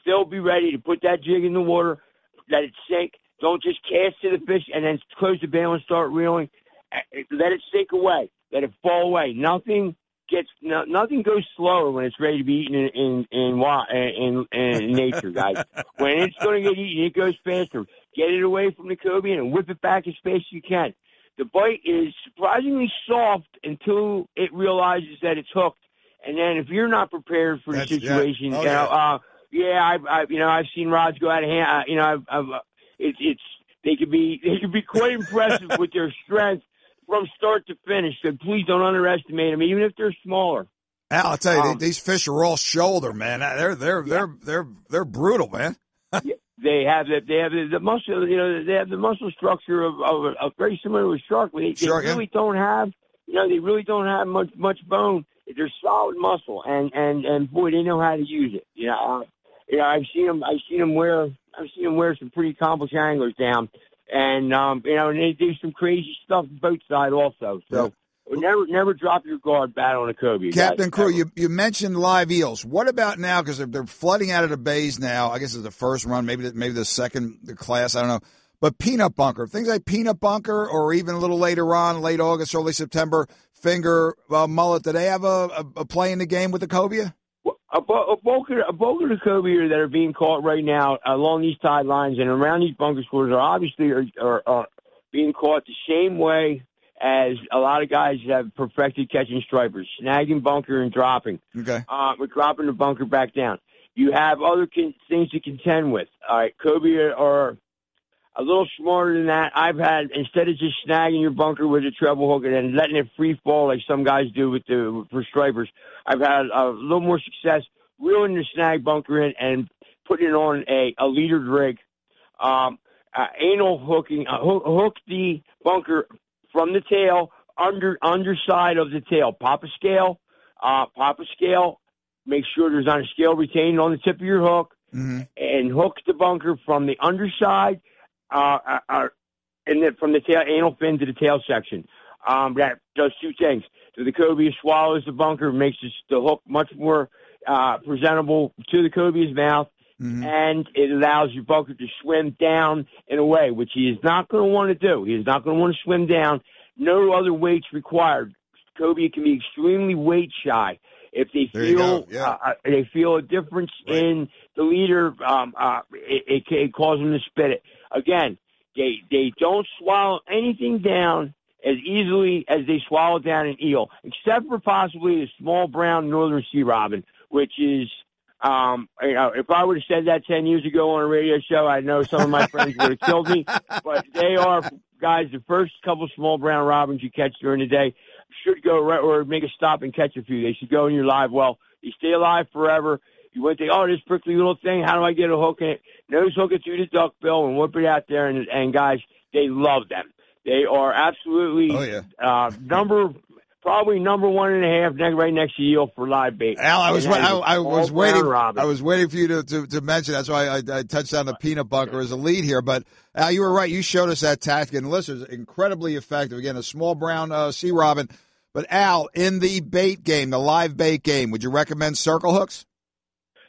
Speaker 11: still be ready to put that jig in the water, let it sink. Don't just cast to the fish and then close the bail and start reeling. Uh, Let it sink away. Let it fall away. Nothing gets no, nothing goes slower when it's ready to be eaten in in in in, in nature, guys. when it's going to get eaten, it goes faster. Get it away from the cobia and whip it back as fast as you can. The bite is surprisingly soft until it realizes that it's hooked, and then if you're not prepared for the
Speaker 2: That's- yeah.
Speaker 11: situation,
Speaker 2: Oh,
Speaker 11: you know,
Speaker 2: yeah.
Speaker 11: uh, yeah, I've, I've, you know, I've seen rods go out of hand. Uh, you know, I've, I've, uh, it's, they could be, they could be quite impressive with their strength from start to finish. So please don't underestimate them, even if they're smaller.
Speaker 2: Al, I'll tell you,
Speaker 11: Um,
Speaker 2: these fish are all shoulder, man. They're they're they're they're they're brutal, man.
Speaker 11: They have the, they have the, the muscle, you know, they have the muscle structure of, of, of very similar to a shark, but they, they
Speaker 2: Shark, yeah.
Speaker 11: really don't have, you know, they really don't have much, much bone. They're solid muscle, and, and, and boy, they know how to use it. You know, know, I've seen them, I've seen them wear, I've seen them wear some pretty accomplished anglers down, and, um, you know, and they do some crazy stuff boat side also. So never, never drop your guard bad on a cobia.
Speaker 2: Captain Crew, you, you mentioned live eels. What about now? Because they're, they're flooding out of the bays now. I guess it's the first run, maybe the, maybe the second the class. I don't know. But peanut bunker, things like peanut bunker, or even a little later on, late August, early September, finger uh, mullet. Do they have a, a, a play in the game with the cobia?
Speaker 11: A, bo- a bulk of a bulk of the cobia that are being caught right now along these tide lines and around these bunker scores are obviously are, are, are being caught the same way as a lot of guys have perfected catching stripers, snagging bunker and dropping.
Speaker 2: Okay.
Speaker 11: Uh, we're dropping the bunker back down. You have other con- things to contend with. All right, cobia are a little smarter than that. I've had instead of just snagging your bunker with a treble hook and then letting it free fall like some guys do with the for stripers, I've had a little more success reeling the snag bunker in and putting it on a a leader rig. Um, uh, anal hooking, uh, hook, hook the bunker from the tail under underside of the tail. Pop a scale, uh, pop a scale. Make sure there's not a scale retained on the tip of your hook
Speaker 2: Mm-hmm.
Speaker 11: and hook the bunker from the underside, uh, uh, uh, and then from the tail anal fin to the tail section. Um, that does two things. So the cobia swallows the bunker, makes the, the hook much more uh, presentable to the cobia's mouth, and it allows your bunker to swim down in a way which he is not going to want to do. He is not going to want to swim down. No other weights required. Cobia can be extremely weight shy. If they
Speaker 2: There
Speaker 11: feel
Speaker 2: yeah.
Speaker 11: uh, they feel a difference in the leader, um, uh, it, it, it causes them to spit it. Again, they they don't swallow anything down as easily as they swallow down an eel, except for possibly a small brown northern sea robin, which is um, you know, if I would have said that 10 years ago on a radio show, I know some of my friends would have killed me. But they are, guys, the first couple small brown robins you catch during the day should go right or make a stop and catch a few. They should go in your live well. They stay alive forever. You wouldn't think, oh, this prickly little thing, how do I get a hook in it? Nose hook it through the duck bill and whip it out there. And, and guys, they love them. They are absolutely
Speaker 2: Oh, yeah.
Speaker 11: uh, number probably number one and a half next right next to eel for live bait.
Speaker 2: Al, I was
Speaker 11: And
Speaker 2: wa-
Speaker 11: that is
Speaker 2: I, I was waiting. I was waiting for you to, to, to mention. That's why I, I touched on the peanut bunker as a lead here. But Al, you were right. You showed us that tactic, and listen, it's incredibly effective. Again, a small brown uh, sea robin. But Al, in the bait game, the live bait game, would you recommend circle hooks?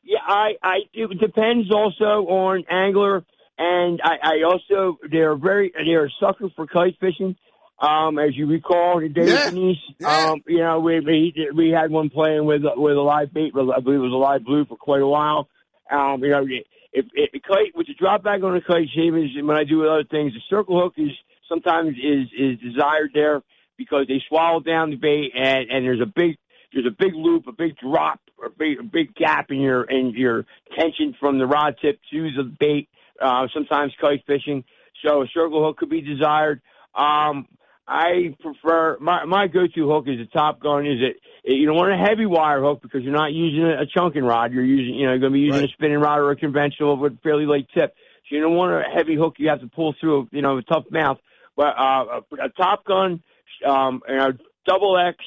Speaker 11: Yeah, I, I it depends also on angler, and I, I also they're very they're a sucker for kite fishing. Um, as you recall, the day
Speaker 2: Yeah,
Speaker 11: Denise, um, you know, we, we we had one playing with with a live bait, I believe it was a live blue for quite a while. Um, you know, if, if kite with the drop back on the kite shavings, and when I do with other things, the circle hook is sometimes is is desired there because they swallow down the bait, and and there's a big there's a big loop, a big drop, a big a big gap in your in your tension from the rod tip to the bait. Uh, sometimes kite fishing, so a circle hook could be desired. Um, I prefer my my go-to hook is a Top Gun. Is it you don't want a heavy wire hook because you're not using a chunking rod. You're using you know you're going to be using a spinning rod or a conventional with fairly light tip. So you don't want a heavy hook. You have to pull through a, you know a tough mouth. But uh, a, a Top Gun, um, you know, double X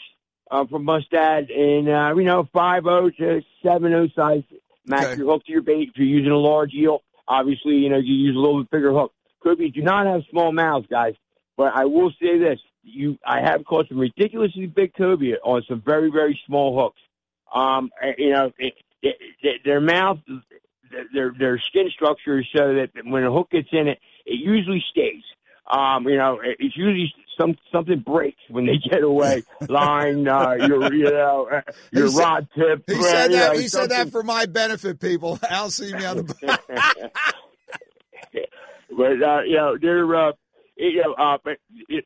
Speaker 11: uh, from Mustad in uh, you know five oh to seven oh size. Match your hook to your bait. If you're using a large eel, obviously you know you use a little bit bigger hook. Kirby, do not have small mouths, guys. But I will say this: you, I have caught some ridiculously big cobia on some very, very small hooks. Um, you know, it, it, it, their mouth, their their skin structure is so that when a hook gets in it, it usually stays. Um, you know, it, it's usually some something breaks when they get away. Line, uh, your you know, uh, your
Speaker 2: He said-
Speaker 11: rod tip.
Speaker 2: He
Speaker 11: uh,
Speaker 2: said that.
Speaker 11: know,
Speaker 2: He said that for my benefit, people. Al see me on the.
Speaker 11: but uh, you know they're uh, you know uh, it,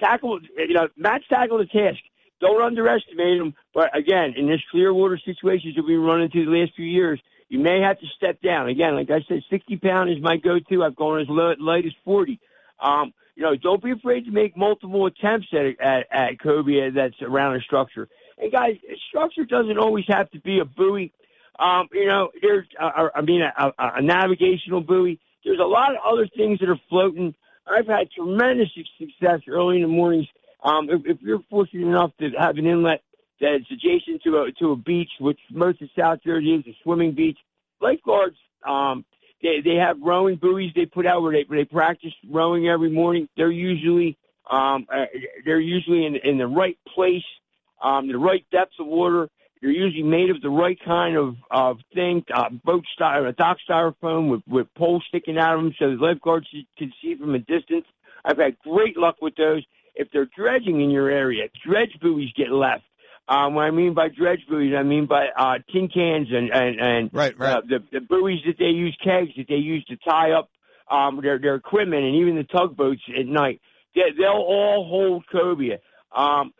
Speaker 11: tackle you know match tackle the task. Don't underestimate them. But again, in this clear water situations that we run into the last few years, you may have to step down. Again, like I said, 60 pound is my go-to. I've gone as low, light as 40. Um, you know, don't be afraid to make multiple attempts at at, at cobia that's around a structure. And guys, structure doesn't always have to be a buoy. Um, you know, there's, uh, I mean, a, a, a navigational buoy. There's a lot of other things that are floating. I've had tremendous success early in the mornings. Um, if, if you're fortunate enough to have an inlet that's adjacent to a to a beach, which most of South Jersey is a swimming beach, lifeguards um, they they have rowing buoys they put out where they where they practice rowing every morning. They're usually um, uh, they're usually in in the right place, um, the right depths of water. They're usually made of the right kind of of thing, uh, boat style, a dock styrofoam with with poles sticking out of them, so the lifeguards can see from a distance. I've had great luck with those. If they're dredging in your area, dredge buoys get left. Um, what I mean by dredge buoys, I mean by uh, tin cans and and, and
Speaker 2: right, right.
Speaker 11: Uh, the, the buoys that they use, kegs that they use to tie up um, their their equipment, and even the tugboats at night. They, they'll all hold cobia. Um,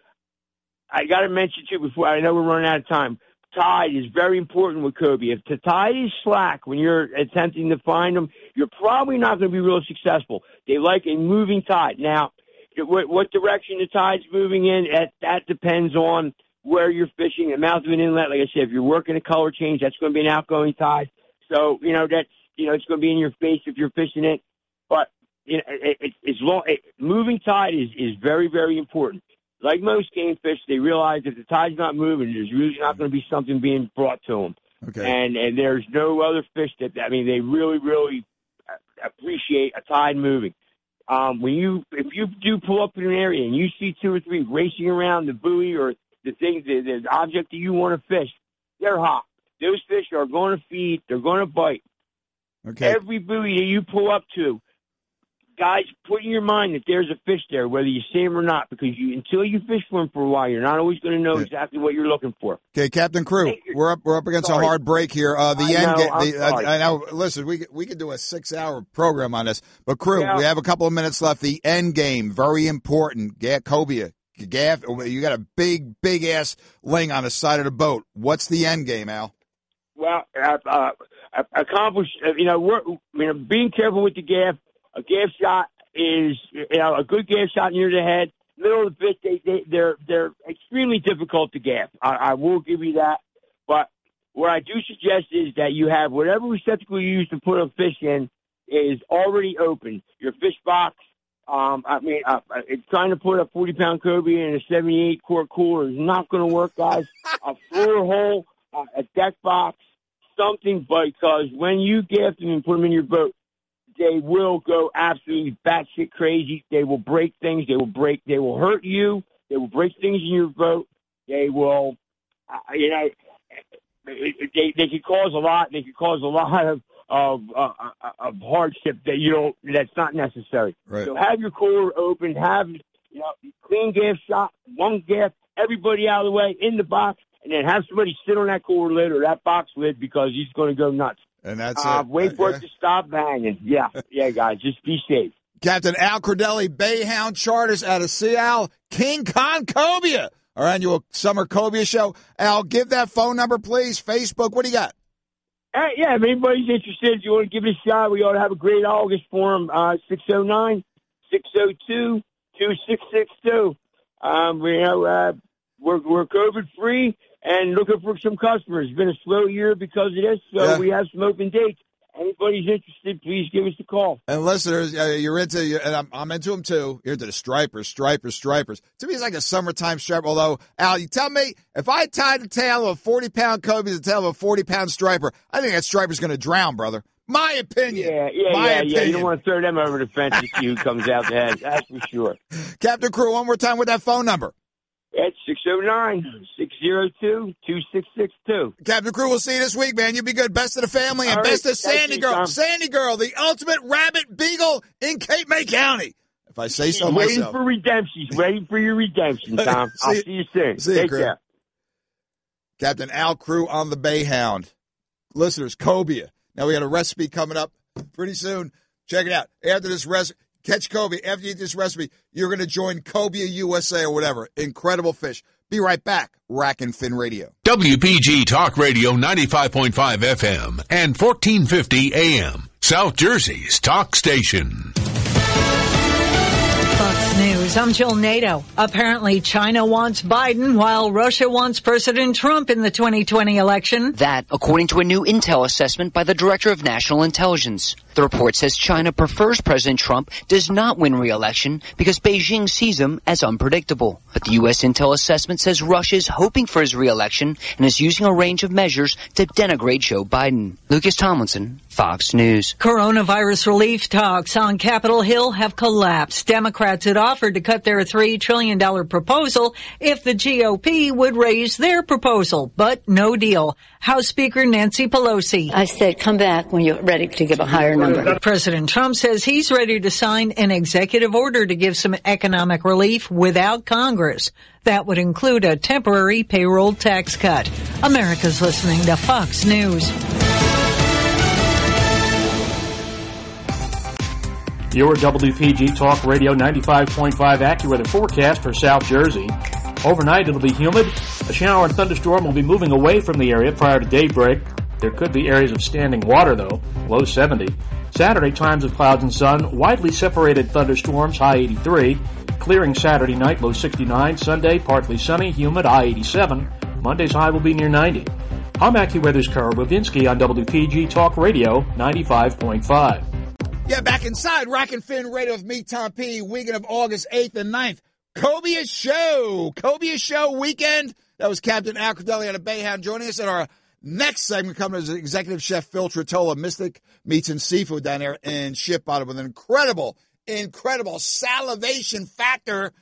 Speaker 11: I got to mention too before I know we're running out of time. Tide is very important with cobia. If the tide is slack when you're attempting to find them, you're probably not going to be real successful. They like a moving tide. Now, what, direction the tide's moving in, that, that depends on where you're fishing. The mouth of an inlet, like I said, if you're working a color change, that's going to be an outgoing tide. So, you know, that's, you know, it's going to be in your face if you're fishing it. But, you know, it, it, it's long, it, moving tide is, is very, very important. Like most game fish, they realize if the tide's not moving, there's usually not going to be something being brought to them.
Speaker 2: Okay.
Speaker 11: And, and there's no other fish that, I mean, they really, really appreciate a tide moving. Um, when you, if you do pull up in an area and you see two or three racing around the buoy or the thing, the, the object that you want to fish, they're hot. Those fish are going to feed. They're going to bite.
Speaker 2: Okay.
Speaker 11: Every buoy that you pull up to, guys, put in your mind that there's a fish there, whether you see him or not, because you until you fish for him for a while, you're not always going to know exactly what you're looking for.
Speaker 2: Okay, Captain Crew, we're up. We're up against
Speaker 11: Sorry.
Speaker 2: a hard break here. Uh, the
Speaker 11: I
Speaker 2: end
Speaker 11: know,
Speaker 2: the- uh. I know. Listen, we could- we could do a six hour program on this, but Crew,
Speaker 11: Yeah.
Speaker 2: we have a couple of minutes left. The end game, very important. Ga- Cobia, Gaff, you got a big, big ass ling on the side of the boat. What's the end game, Al?
Speaker 11: Well, uh, uh, accomplish. Uh, you know, we're, you know, being careful with the gaff. A gaff shot is, you know, a good gaff shot near the head, middle of the fish. They, they, they're they're extremely difficult to gaff. I, I will give you that. But what I do suggest is that you have whatever receptacle you use to put a fish in is already open. Your fish box. Um, I mean, uh, uh, it's trying to put a 40 pound cobia in a 78 quart cooler is not going to work, guys. a floor hole, uh, a deck box, something, because when you gaff them and put them in your boat, they will go absolutely batshit crazy. They will break things. They will break. They will hurt you. They will break things in your boat. They will, uh, you know, they they could cause a lot. They could cause a lot of of uh, uh, of hardship that you don't. That's not necessary.
Speaker 2: Right.
Speaker 11: So have your cooler open. Have you know clean gaff shot, one gaff, everybody out of the way in the box, and then have somebody sit on that cooler lid or that box lid because he's going to go nuts.
Speaker 2: And that's
Speaker 11: Uh,
Speaker 2: it.
Speaker 11: wait for it to stop banging. Yeah, yeah, guys, just be safe.
Speaker 2: Captain Al Cordelli, Bayhound Charters out of Sea Isle, King Kong Cobia, our annual summer Cobia show. Al, give that phone number, please. Facebook, what do you got?
Speaker 11: Hey, yeah, if anybody's interested, if you want to give it a shot, we ought to have a great August for them. Uh, 609 602 2662. Um, we know, uh, we're, we're COVID free and looking for some customers. It's been a slow year because of this, so
Speaker 2: Yeah.
Speaker 11: we have some open dates. Anybody's interested, please give us a call.
Speaker 2: And listeners, uh, you're into, and I'm, I'm into them too. You're into the stripers, stripers, stripers. To me, it's like a summertime striper. Although, Al, you tell me if I tied the tail of a 40 pound cobia to the tail of a 40 pound striper, I think that striper's going to drown, brother. My opinion.
Speaker 11: Yeah, yeah,
Speaker 2: My
Speaker 11: yeah, yeah. You don't want to throw them over the fence to see who comes out the head. That's for sure.
Speaker 2: Captain Crew, one more time with that phone number.
Speaker 11: It's 609 602 2662.
Speaker 2: Captain Crew, we'll see you this week, man. You'll be good. Best of the family and
Speaker 11: All right.
Speaker 2: best of Sandy
Speaker 11: you,
Speaker 2: Girl.
Speaker 11: Tom.
Speaker 2: Sandy Girl, the ultimate rabbit beagle in Cape May County. If I say so
Speaker 11: waiting
Speaker 2: myself.
Speaker 11: for redemption. Waiting for your redemption, Tom.
Speaker 2: See
Speaker 11: I'll
Speaker 2: you-
Speaker 11: see you soon.
Speaker 2: see you,
Speaker 11: Take
Speaker 2: Crew.
Speaker 11: care.
Speaker 2: Captain Al Crew on the Bayhound. Listeners, cobia. Now we got a recipe coming up pretty soon. Check it out. After this recipe, catch cobia. After you eat this recipe, you're going to join Cobia USA or whatever. Incredible fish. Be right back. Rack and Fin Radio.
Speaker 1: WPG Talk Radio 95.5 FM and 1450 AM. South Jersey's talk station.
Speaker 14: Fox News. I'm Jill Nato. Apparently, China wants Biden while Russia wants President Trump in the 2020 election.
Speaker 15: That, according to a new intel assessment by the Director of National Intelligence. The report says China prefers President Trump does not win re-election because Beijing sees him as unpredictable. But the U.S. intel assessment says Russia is hoping for his re-election and is using a range of measures to denigrate Joe Biden. Lucas Tomlinson, Fox News.
Speaker 14: Coronavirus relief talks on Capitol Hill have collapsed. Democrats had offered to cut their $3 trillion proposal if the GOP would raise their proposal, but no deal. House Speaker Nancy Pelosi.
Speaker 16: I said, come back when you're ready to give a higher number.
Speaker 14: President Trump says he's ready to sign an executive order to give some economic relief without Congress. That would include a temporary payroll tax cut. America's listening to Fox News.
Speaker 17: Your WPG Talk Radio 95.5 AccuWeather forecast for South Jersey. Overnight it'll be humid. A shower and thunderstorm will be moving away from the area prior to daybreak. There could be areas of standing water though, low 70. Saturday times of clouds and sun, widely separated thunderstorms, high 83. Clearing Saturday night, low 69. Sunday, partly sunny, humid, high 87. Monday's high will be near 90. I'm AccuWeather's Carl Bovinski on WPG Talk Radio 95.5.
Speaker 2: Yeah, back inside Rack and Fin Radio with me, Tom P. Weekend of August 8th and 9th. Cobia Show. Cobia Show weekend. That was Captain Al Cordelli out of Bayhound joining us in our next segment coming as Executive Chef Phil Tritola, Mystic Meats and Seafood down there in Ship Bottom with an incredible, incredible salivation factor.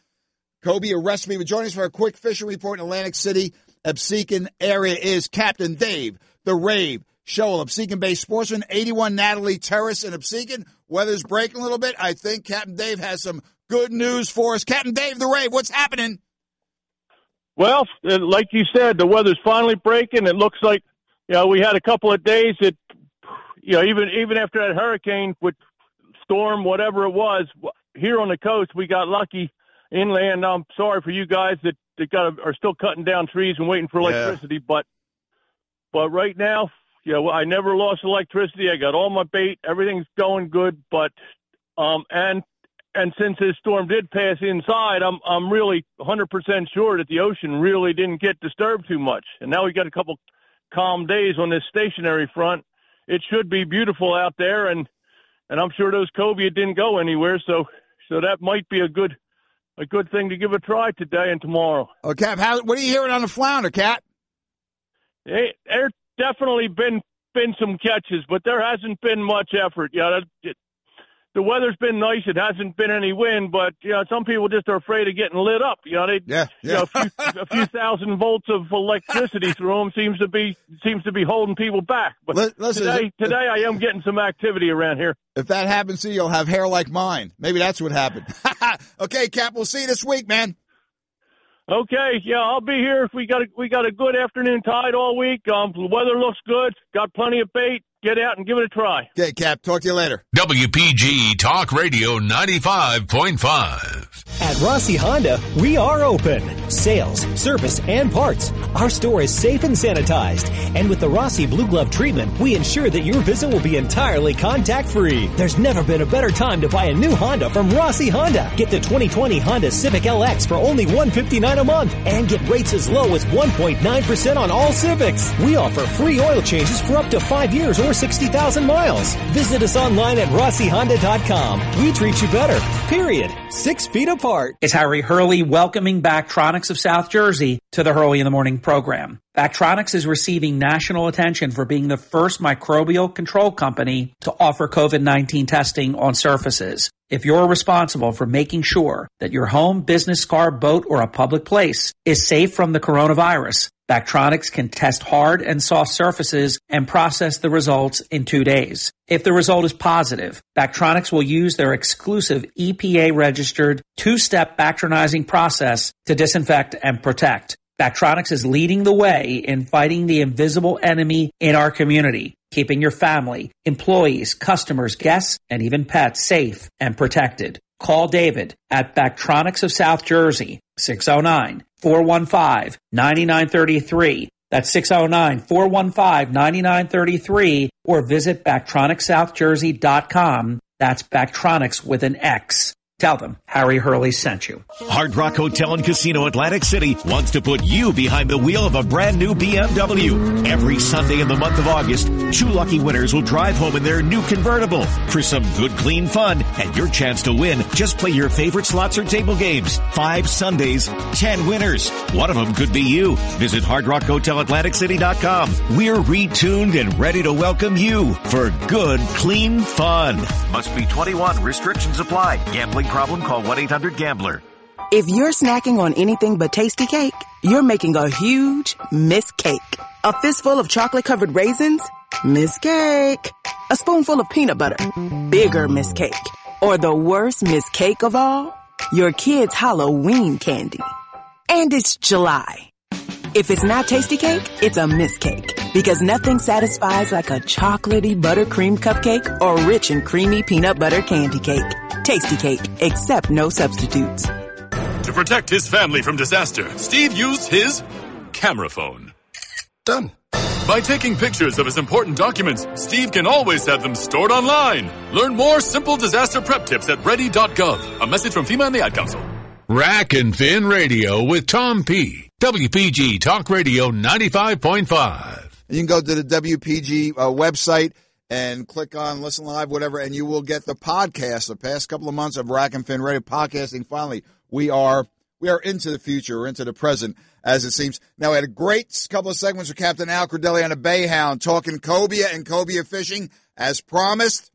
Speaker 2: Cobia recipe. But joining us for a quick fishing report in Atlantic City, Absecon area is Captain Dave, the Rave, Shoal, Absecon based sportsman, 81 Natalie Terrace in Absecon. Weather's breaking a little bit. I think Captain Dave has some good news for us. Captain Dave, the Rave, what's happening?
Speaker 18: Well, like you said, the weather's finally breaking. It looks like, you know, we had a couple of days that, you know, even even after that hurricane with storm, whatever it was, here on the coast, we got lucky. Inland, I'm sorry for you guys that, that got are still cutting down trees and waiting for electricity, but but right now, you know, I never lost electricity. I got all my bait. Everything's going good, but um and and since this storm did pass inside, I'm I'm really 100% sure that the ocean really didn't get disturbed too much. And now we got a couple calm days on this stationary front. It should be beautiful out there, and and I'm sure those cobia didn't go anywhere. So so that might be a good a good thing to give a try today and tomorrow.
Speaker 2: Oh, Cap, how, what are you hearing on the flounder, Cap?
Speaker 18: Hey, there definitely been been some catches, but there hasn't been much effort. Yeah, the weather's been nice. It hasn't been any wind, but you know, some people just are afraid of getting lit up. You know, they,
Speaker 2: yeah,
Speaker 18: You know, a, few, a few thousand volts of electricity through them seems to be seems to be holding people back. But
Speaker 2: Li- listen,
Speaker 18: today,
Speaker 2: if-
Speaker 18: today I am getting some activity around here.
Speaker 2: If that happens to you, you'll have hair like mine. Maybe that's what happened. okay, Cap, we'll see you this week, man.
Speaker 18: Okay, yeah, I'll be here. If we got a, we got a good afternoon tide all week. Um, the weather looks good. Got plenty of bait. Get out and give it a try.
Speaker 2: Okay, Cap, talk to you later.
Speaker 1: WPG Talk Radio 95.5.
Speaker 10: At Rossi Honda, we are open. Sales, service, and parts. Our store is safe and sanitized. And with the Rossi Blue Glove treatment, we ensure that your visit will be entirely contact free. There's never been a better time to buy a new Honda from Rossi Honda. Get the 2020 Honda Civic LX for only 159 a month and get rates as low as 1.9% on all Civics. We offer free oil changes for up to five years or 60,000 miles. Visit us online at RossiHonda.com. We treat you better. Period. Six feet apart.
Speaker 19: It's Harry Hurley welcoming Bactronix of South Jersey to the Hurley in the Morning program. Bactronix is receiving national attention for being the first microbial control company to offer COVID-19 testing on surfaces. If you're responsible for making sure that your home, business, car, boat, or a public place is safe from the coronavirus, Bactronix can test hard and soft surfaces and process the results in two days. If the result is positive, Bactronix will use their exclusive EPA registered two-step bactronizing process to disinfect and protect. Bactronix is leading the way in fighting the invisible enemy in our community, keeping your family, employees, customers, guests, and even pets safe and protected. Call David at Bactronix of South Jersey, 609-415-9933. That's 609-415-9933 or visit BactronixSouthJersey.com. That's Bactronix with an X. Tell them Harry Hurley sent you.
Speaker 20: Hard Rock Hotel and Casino Atlantic City wants to put you behind the wheel of a brand new BMW. Every Sunday in the month of August, two lucky winners will drive home in their new convertible. For some good, clean fun and your chance to win, just play your favorite slots or table games. Five Sundays, ten winners. One of them could be you. Visit HardRockHotelAtlanticCity.com. We're retuned and ready to welcome you for good, clean fun. Must be 21. Restrictions apply. Gambling problem? Call 1-800-GAMBLER.
Speaker 21: If you're snacking on anything but Tastykake, you're making a huge miss cake. A fistful of chocolate covered raisins? Miss cake. A spoonful of peanut butter? Bigger miss cake. Or the worst miss cake of all? Your kid's Halloween candy. And it's July. If it's not Tastykake, it's a miss cake. Because nothing satisfies like a chocolatey buttercream cupcake or rich and creamy peanut butter candy cake. Tastykake, except no substitutes.
Speaker 22: To protect his family from disaster, Steve used his camera phone.
Speaker 4: Done.
Speaker 22: By taking pictures of his important documents, Steve can always have them stored online. Learn more simple disaster prep tips at ready.gov. A message from FEMA and the Ad Council.
Speaker 1: Rack and Fin Radio with Tom P. WPG Talk Radio 95.5.
Speaker 2: You can go to the WPG uh, website and click on listen live, whatever, and you will get the podcast. The past couple of months of Rack and Fin Radio podcasting. Finally, we are we are into the future, we're into the present, as it seems. Now, we had a great couple of segments with Captain Al Cordelli on a Bayhound talking cobia and cobia fishing, as promised.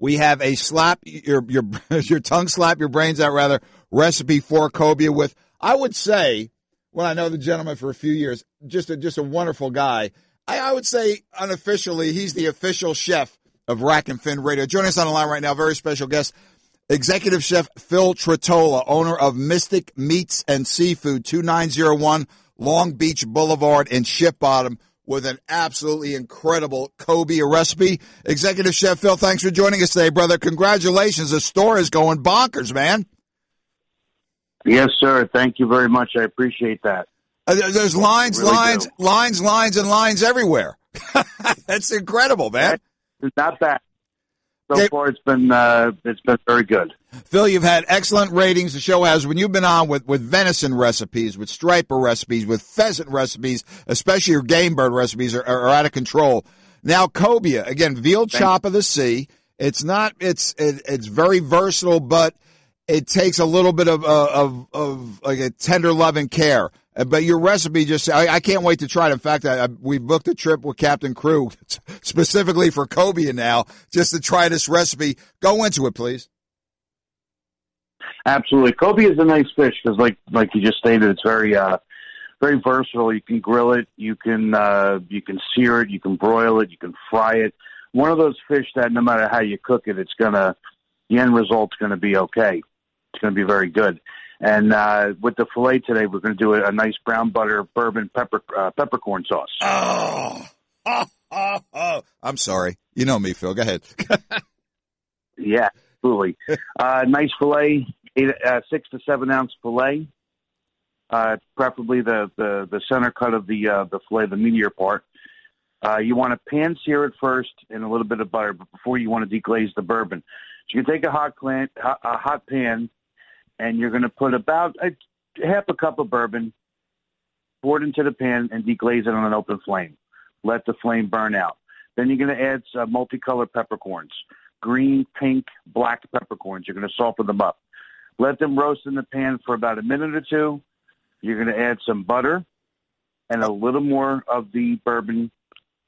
Speaker 2: We have a slap your your your tongue slap your brains out rather recipe for cobia with I would say well I know the gentleman for a few years just a just a wonderful guy I, I would say unofficially, he's the official chef of Rack and Fin Radio. Joining us on the line right now, very special guest, Executive Chef Phil Tretola, owner of Mystic Meats and Seafood, 2901 Long Beach Boulevard in Ship Bottom, with an absolutely incredible cobia recipe. Executive Chef Phil, thanks for joining us today, brother. Congratulations. The store is going bonkers, man.
Speaker 23: Yes, sir. Thank you very much. I appreciate that.
Speaker 2: Uh, there's lines,
Speaker 23: Really
Speaker 2: lines,
Speaker 23: do.
Speaker 2: lines, lines, and lines everywhere. That's incredible, man.
Speaker 23: It's not bad. So far, it's been uh, it's been very good.
Speaker 2: Phil, you've had excellent ratings. The show has when you've been on with, with venison recipes, with striper recipes, with pheasant recipes, especially your game bird recipes are, are out of control. Now cobia again, veal chop of the sea. It's not. It's it, it's very versatile, but it takes a little bit of uh, of of like a tender love and care. Uh, But your recipe just, I, I can't wait to try it. In fact, I, I, we booked a trip with Captain Crew specifically for cobia now, just to try this recipe. Go into it, please.
Speaker 23: Absolutely, cobia is a nice fish because, like like you just stated, it's very uh, very versatile. You can grill it, you can uh, you can sear it, you can broil it, you can fry it. One of those fish that no matter how you cook it, it's gonna the end result's gonna be okay. It's gonna be very good. And uh, with the fillet today, we're going to do a, a nice brown butter bourbon pepper uh, peppercorn sauce.
Speaker 2: Oh. Oh, oh, oh. I'm sorry. You know me, Phil. Go ahead.
Speaker 23: Yeah, absolutely. uh, nice fillet, eight, uh, six to seven ounce fillet. Uh, preferably the, the, the center cut of the uh, the fillet, the meatier part. Uh, you want to pan sear it first in a little bit of butter, but before you want to deglaze the bourbon. So you can take a hot clan, a hot pan, and you're going to put about a, half a cup of bourbon, pour it into the pan, and deglaze it on an open flame. Let the flame burn out. Then you're going to add uh, multicolored peppercorns, green, pink, black peppercorns. You're going to soften them up. Let them roast in the pan for about a minute or two. You're going to add some butter and a little more of the bourbon,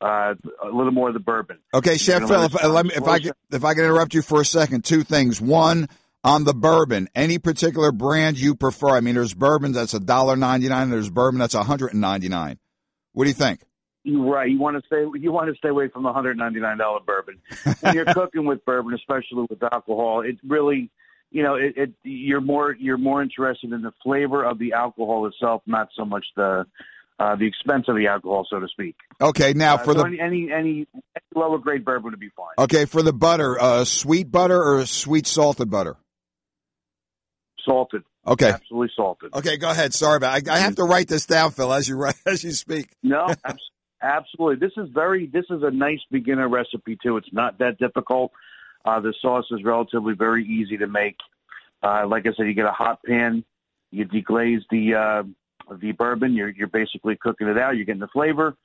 Speaker 23: uh, a little more of the bourbon.
Speaker 2: Okay, Chef Phil, if, uh,
Speaker 23: it
Speaker 2: let me, if I
Speaker 23: roast
Speaker 2: can, if I can interrupt you for a second, two things. One, on the bourbon, any particular brand you prefer? I mean, there's bourbon that's a dollar ninety nine. There's bourbon that's a hundred and ninety nine. What do you think?
Speaker 23: Right. You want to stay. You want to stay away from the hundred ninety nine dollar bourbon. When you're cooking with bourbon, especially with alcohol, it really, you know, it, it. You're more you're more interested in the flavor of the alcohol itself, not so much the uh, the expense of the alcohol, so to speak.
Speaker 2: Okay, now
Speaker 23: Uh,
Speaker 2: for
Speaker 23: so
Speaker 2: the
Speaker 23: any, any any lower grade bourbon would be fine.
Speaker 2: okay for the butter, uh, sweet butter or sweet salted butter?
Speaker 23: Salted.
Speaker 2: Okay.
Speaker 23: Absolutely salted.
Speaker 2: Okay, go ahead. Sorry about. I, I have to write this down, Phil, as you write, as you speak.
Speaker 23: No, abs- absolutely. This is very. This is a nice beginner recipe too. It's not that difficult. Uh, the sauce is relatively very easy to make. Uh, like I said, you get a hot pan, you deglaze the uh, the bourbon. You're you're basically cooking it out. You're getting the flavor.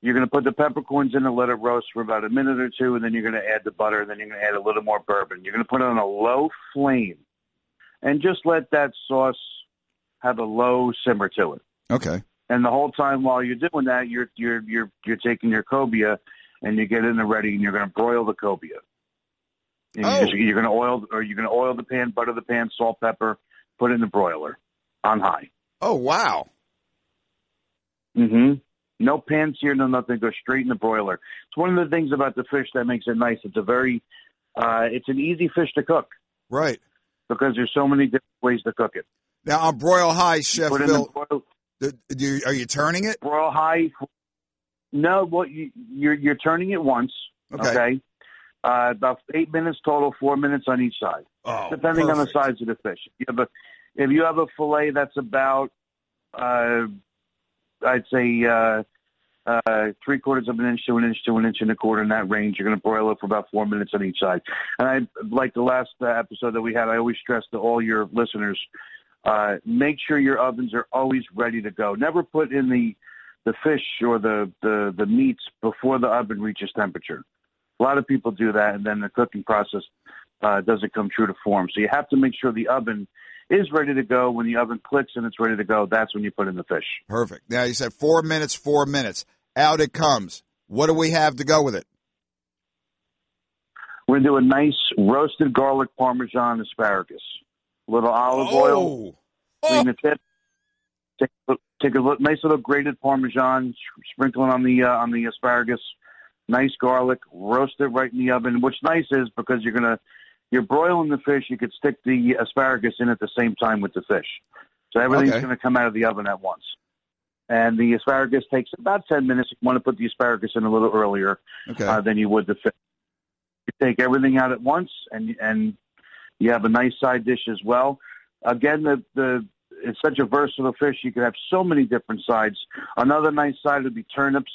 Speaker 23: You're going to put the peppercorns in and let it roast for about a minute or two, and then you're going to add the butter, and then you're going to add a little more bourbon. You're going to put it on a low flame, and just let that sauce have a low simmer to it.
Speaker 2: Okay.
Speaker 23: And the whole time while you're doing that, you're you're you're you're taking your cobia and you get in the ready, and you're going to broil the cobia. And
Speaker 2: Oh.
Speaker 23: you just, you're going to oil or you're going to oil the pan, butter the pan, salt, pepper, put it in the broiler on high.
Speaker 2: Oh wow.
Speaker 23: Mm-hmm. No pan sear, no nothing. Go straight in the broiler. It's one of the things about the fish that makes it nice. It's a very, uh, it's an easy fish to cook
Speaker 2: Right.
Speaker 23: Because there's so many different ways to cook it.
Speaker 2: Now on broil high, Chef
Speaker 23: Put it in the
Speaker 2: Phil.
Speaker 23: broil-
Speaker 2: do- are you turning it?
Speaker 23: Broil high. No, well, you, you're you're turning it once.
Speaker 2: Okay.
Speaker 23: Okay. Uh, about eight minutes total, four minutes on each side,
Speaker 2: Oh,
Speaker 23: depending on the size of the fish. If you have a, if you have a fillet that's about, uh, I'd say uh, uh, three quarters of an inch to an inch to an inch and a quarter in that range, you're going to broil it for about four minutes on each side. And I like the last uh, episode that we had. I always stress to all your listeners, uh, make sure your ovens are always ready to go. Never put in the the fish or the, the, the meats before the oven reaches temperature. A lot of people do that, and then the cooking process uh, doesn't come true to form. So you have to make sure the oven is ready to go. When the oven clicks and it's ready to go, that's when you put in the fish.
Speaker 2: Perfect. Now you said four minutes, four minutes. Out it comes. What do we have to go with it?
Speaker 23: We're going to do a nice roasted garlic parmesan asparagus. A little olive oil,
Speaker 2: Oh.
Speaker 23: clean the tip, Take, a- take a look, nice little grated Parmesan, sprinkling on the uh, on the asparagus. Nice garlic, roast it right in the oven. What's nice is because you're gonna you're broiling the fish, you could stick the asparagus in at the same time with the fish, so everything's
Speaker 2: Okay.
Speaker 23: gonna come out of the oven at once. And the asparagus takes about ten minutes. You want to put the asparagus in a little earlier
Speaker 2: Okay.
Speaker 23: uh, than you would the fish. You take everything out at once, and and you have a nice side dish as well. Again, the the it's such a versatile fish. You could have so many different sides. Another nice side would be turnips,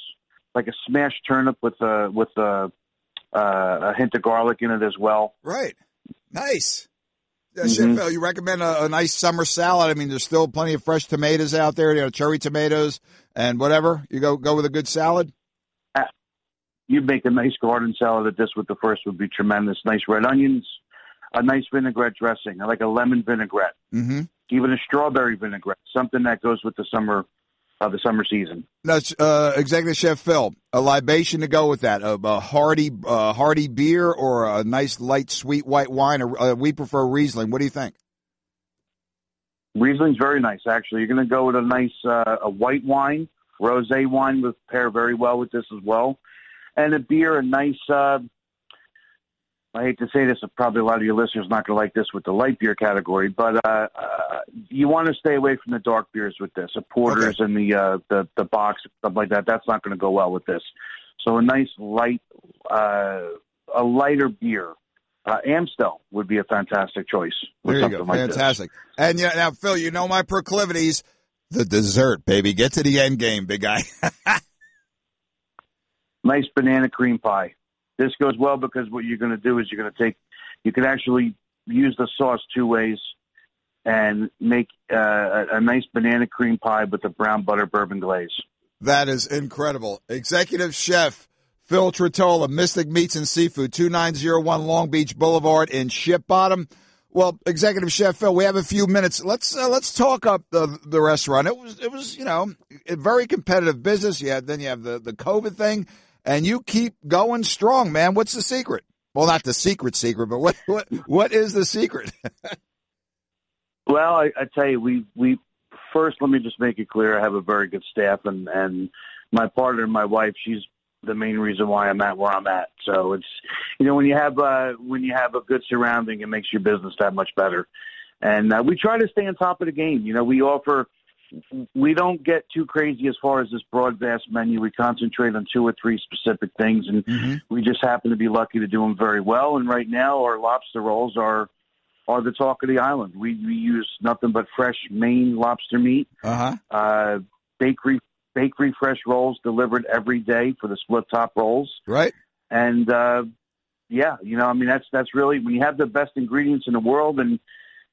Speaker 23: like a smashed turnip with a with a uh, a hint of garlic in it as well.
Speaker 2: Right. Nice. Uh,
Speaker 23: Mhm.
Speaker 2: Chef Phil, you recommend a, a nice summer salad? I mean, there's still plenty of fresh tomatoes out there, you know, cherry tomatoes and whatever. You go go with a good salad.
Speaker 23: You make a nice garden salad at this with the first would be tremendous. Nice red onions, a nice vinaigrette dressing. I like a lemon vinaigrette,
Speaker 2: Mm-hmm.
Speaker 23: even a strawberry vinaigrette, something that goes with the summer uh, the summer season.
Speaker 2: No, uh, Executive Chef Phil, a libation to go with that. A, a hearty, uh, hearty beer or a nice light sweet white wine. Or, uh, we prefer Riesling. What do you think?
Speaker 23: Riesling's very nice, actually. You're going to go with a nice uh, a white wine, rosé wine would pair very well with this as well, and a beer, a nice. I hate to say this, but probably a lot of your listeners are not going to like this with the light beer category, but uh, uh, you want to stay away from the dark beers with this. The porters and the uh, the the box stuff like that. That's not going to go well with this. So a nice light, uh, a lighter beer. Uh, Amstel would be a fantastic choice.
Speaker 2: There you go.
Speaker 23: like this.
Speaker 2: Fantastic. And yeah, now, Phil, you know my proclivities. The dessert, baby. Get to the end game, big guy.
Speaker 23: nice banana cream pie. This goes well because what you're going to do is you're going to take, you can actually use the sauce two ways and make uh, a, a nice banana cream pie with the brown butter bourbon glaze.
Speaker 2: That is incredible. Executive Chef Phil Tritola, Mystic Meats and Seafood, 2901 Long Beach Boulevard in Ship Bottom. Well, Executive Chef Phil, we have a few minutes. Let's uh, let's talk up the the restaurant. It was it was you know a very competitive business. You had then you have the the COVID thing, and you keep going strong, man. What's the secret? Well, not the secret secret, but what what what is the secret?
Speaker 23: Well, I, I tell you, we we first let me just make it clear. I have a very good staff, and and my partner, my wife, she's the main reason why I'm at where I'm at. So it's you know when you have uh, when you have a good surrounding, it makes your business that much better. And uh, we try to stay on top of the game. You know, we offer. We don't get too crazy as far as this broad, vast menu. We concentrate on two or three specific things, and we just happen to be lucky to do them very well. And right now, our lobster rolls are are the talk of the island. We we use nothing but fresh Maine lobster meat,
Speaker 2: Uh-huh.
Speaker 23: uh, bakery bakery fresh rolls delivered every day for the split top rolls.
Speaker 2: Right.
Speaker 23: And uh, yeah, you know, I mean that's that's really when you have the best ingredients in the world and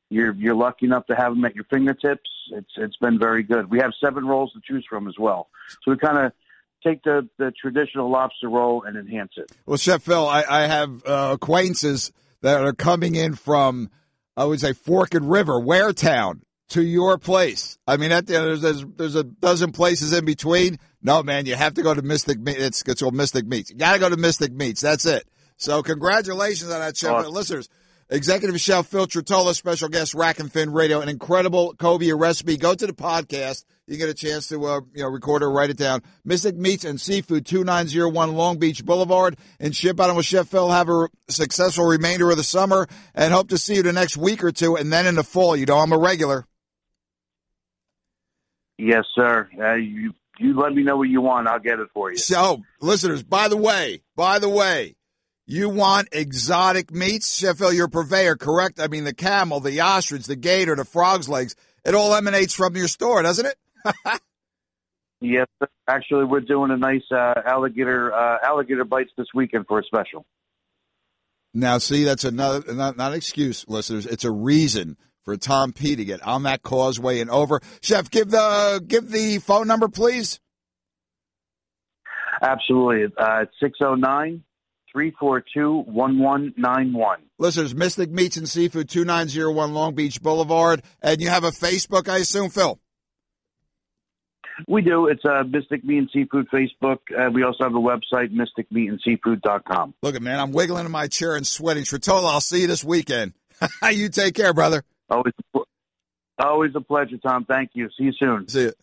Speaker 23: you're you're lucky enough to have them at your fingertips. It's it's been very good. We have seven rolls to choose from as well, so we kind of take the the traditional lobster roll and enhance it.
Speaker 2: Well, Chef Phil, I, I have uh, acquaintances that are coming in from, I would say, Forked River, Waretown, to your place. I mean, at the, there's, there's there's a dozen places in between. No, man, you have to go to Mystic Meats. It's, it's called Mystic Meats. You got to go to Mystic Meats. That's it. So, congratulations on that, Chef.
Speaker 23: Awesome.
Speaker 2: Listeners, Executive Chef Phil Tritola, special guest, Rack and Fin Radio, an incredible cobia recipe. Go to the podcast. You get a chance to, uh, you know, record or write it down. Mystic Meats and Seafood, 2901 Long Beach Boulevard and Ship Island with Chef Phil. Have a successful remainder of the summer and hope to see you the next week or two. And then in the fall, you know, I'm a regular.
Speaker 23: Yes, sir. Uh, you you let me know what you want. I'll get it for you.
Speaker 2: So, listeners, by the way, by the way, you want exotic meats? Chef Phil, you're a purveyor, correct? I mean, the camel, the ostrich, the gator, the frog's legs, it all emanates from your store, doesn't it?
Speaker 23: Yes, actually, we're doing a nice uh, alligator uh, alligator bites this weekend for a special.
Speaker 2: Now, see, that's another not, not an excuse, listeners. It's a reason for Tom P to get on that causeway and over. Chef, give the give the phone number, please.
Speaker 23: Absolutely. Uh, 609 342 1191.
Speaker 2: Listeners, Mystic Meats and Seafood, two nine zero one Long Beach Boulevard, and you have a Facebook, I assume, Phil.
Speaker 23: We do. It's uh, Mystic Meat and Seafood Facebook. Uh, we also have a website, mysticmeatandseafood.com.
Speaker 2: Look, at man, I'm wiggling in my chair and sweating. Tritola, I'll see you this weekend. you take care, brother.
Speaker 23: Always, Always a pleasure, Tom. Thank you. See you soon.
Speaker 2: See you.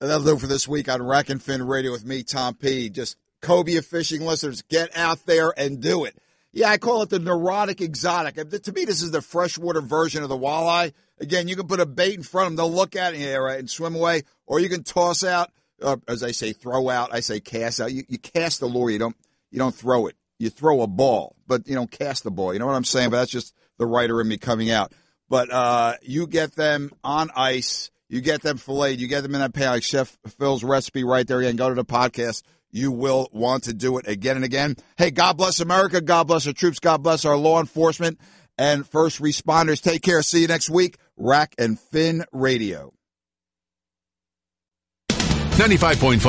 Speaker 2: That'll do for this week on Rack and Fin Radio with me, Tom P. Just cobia fishing listeners, get out there and do it. Yeah, I call it the neurotic exotic. To me, this is the freshwater version of the walleye. Again, you can put a bait in front of them; they'll look at it and swim away, or you can toss out, uh, as I say, throw out. I say cast out. You, you cast the lure. You don't you don't throw it. You throw a ball, but you don't cast the ball. You know what I'm saying? But that's just the writer in me coming out. But uh, you get them on ice. You get them filleted. You get them in that pan like Chef Phil's recipe right there. Again, go to the podcast you will want to do it again and again. Hey, God bless America. God bless our troops. God bless our law enforcement and first responders. Take care. See you next week. Rack and Fin Radio.
Speaker 1: 95.5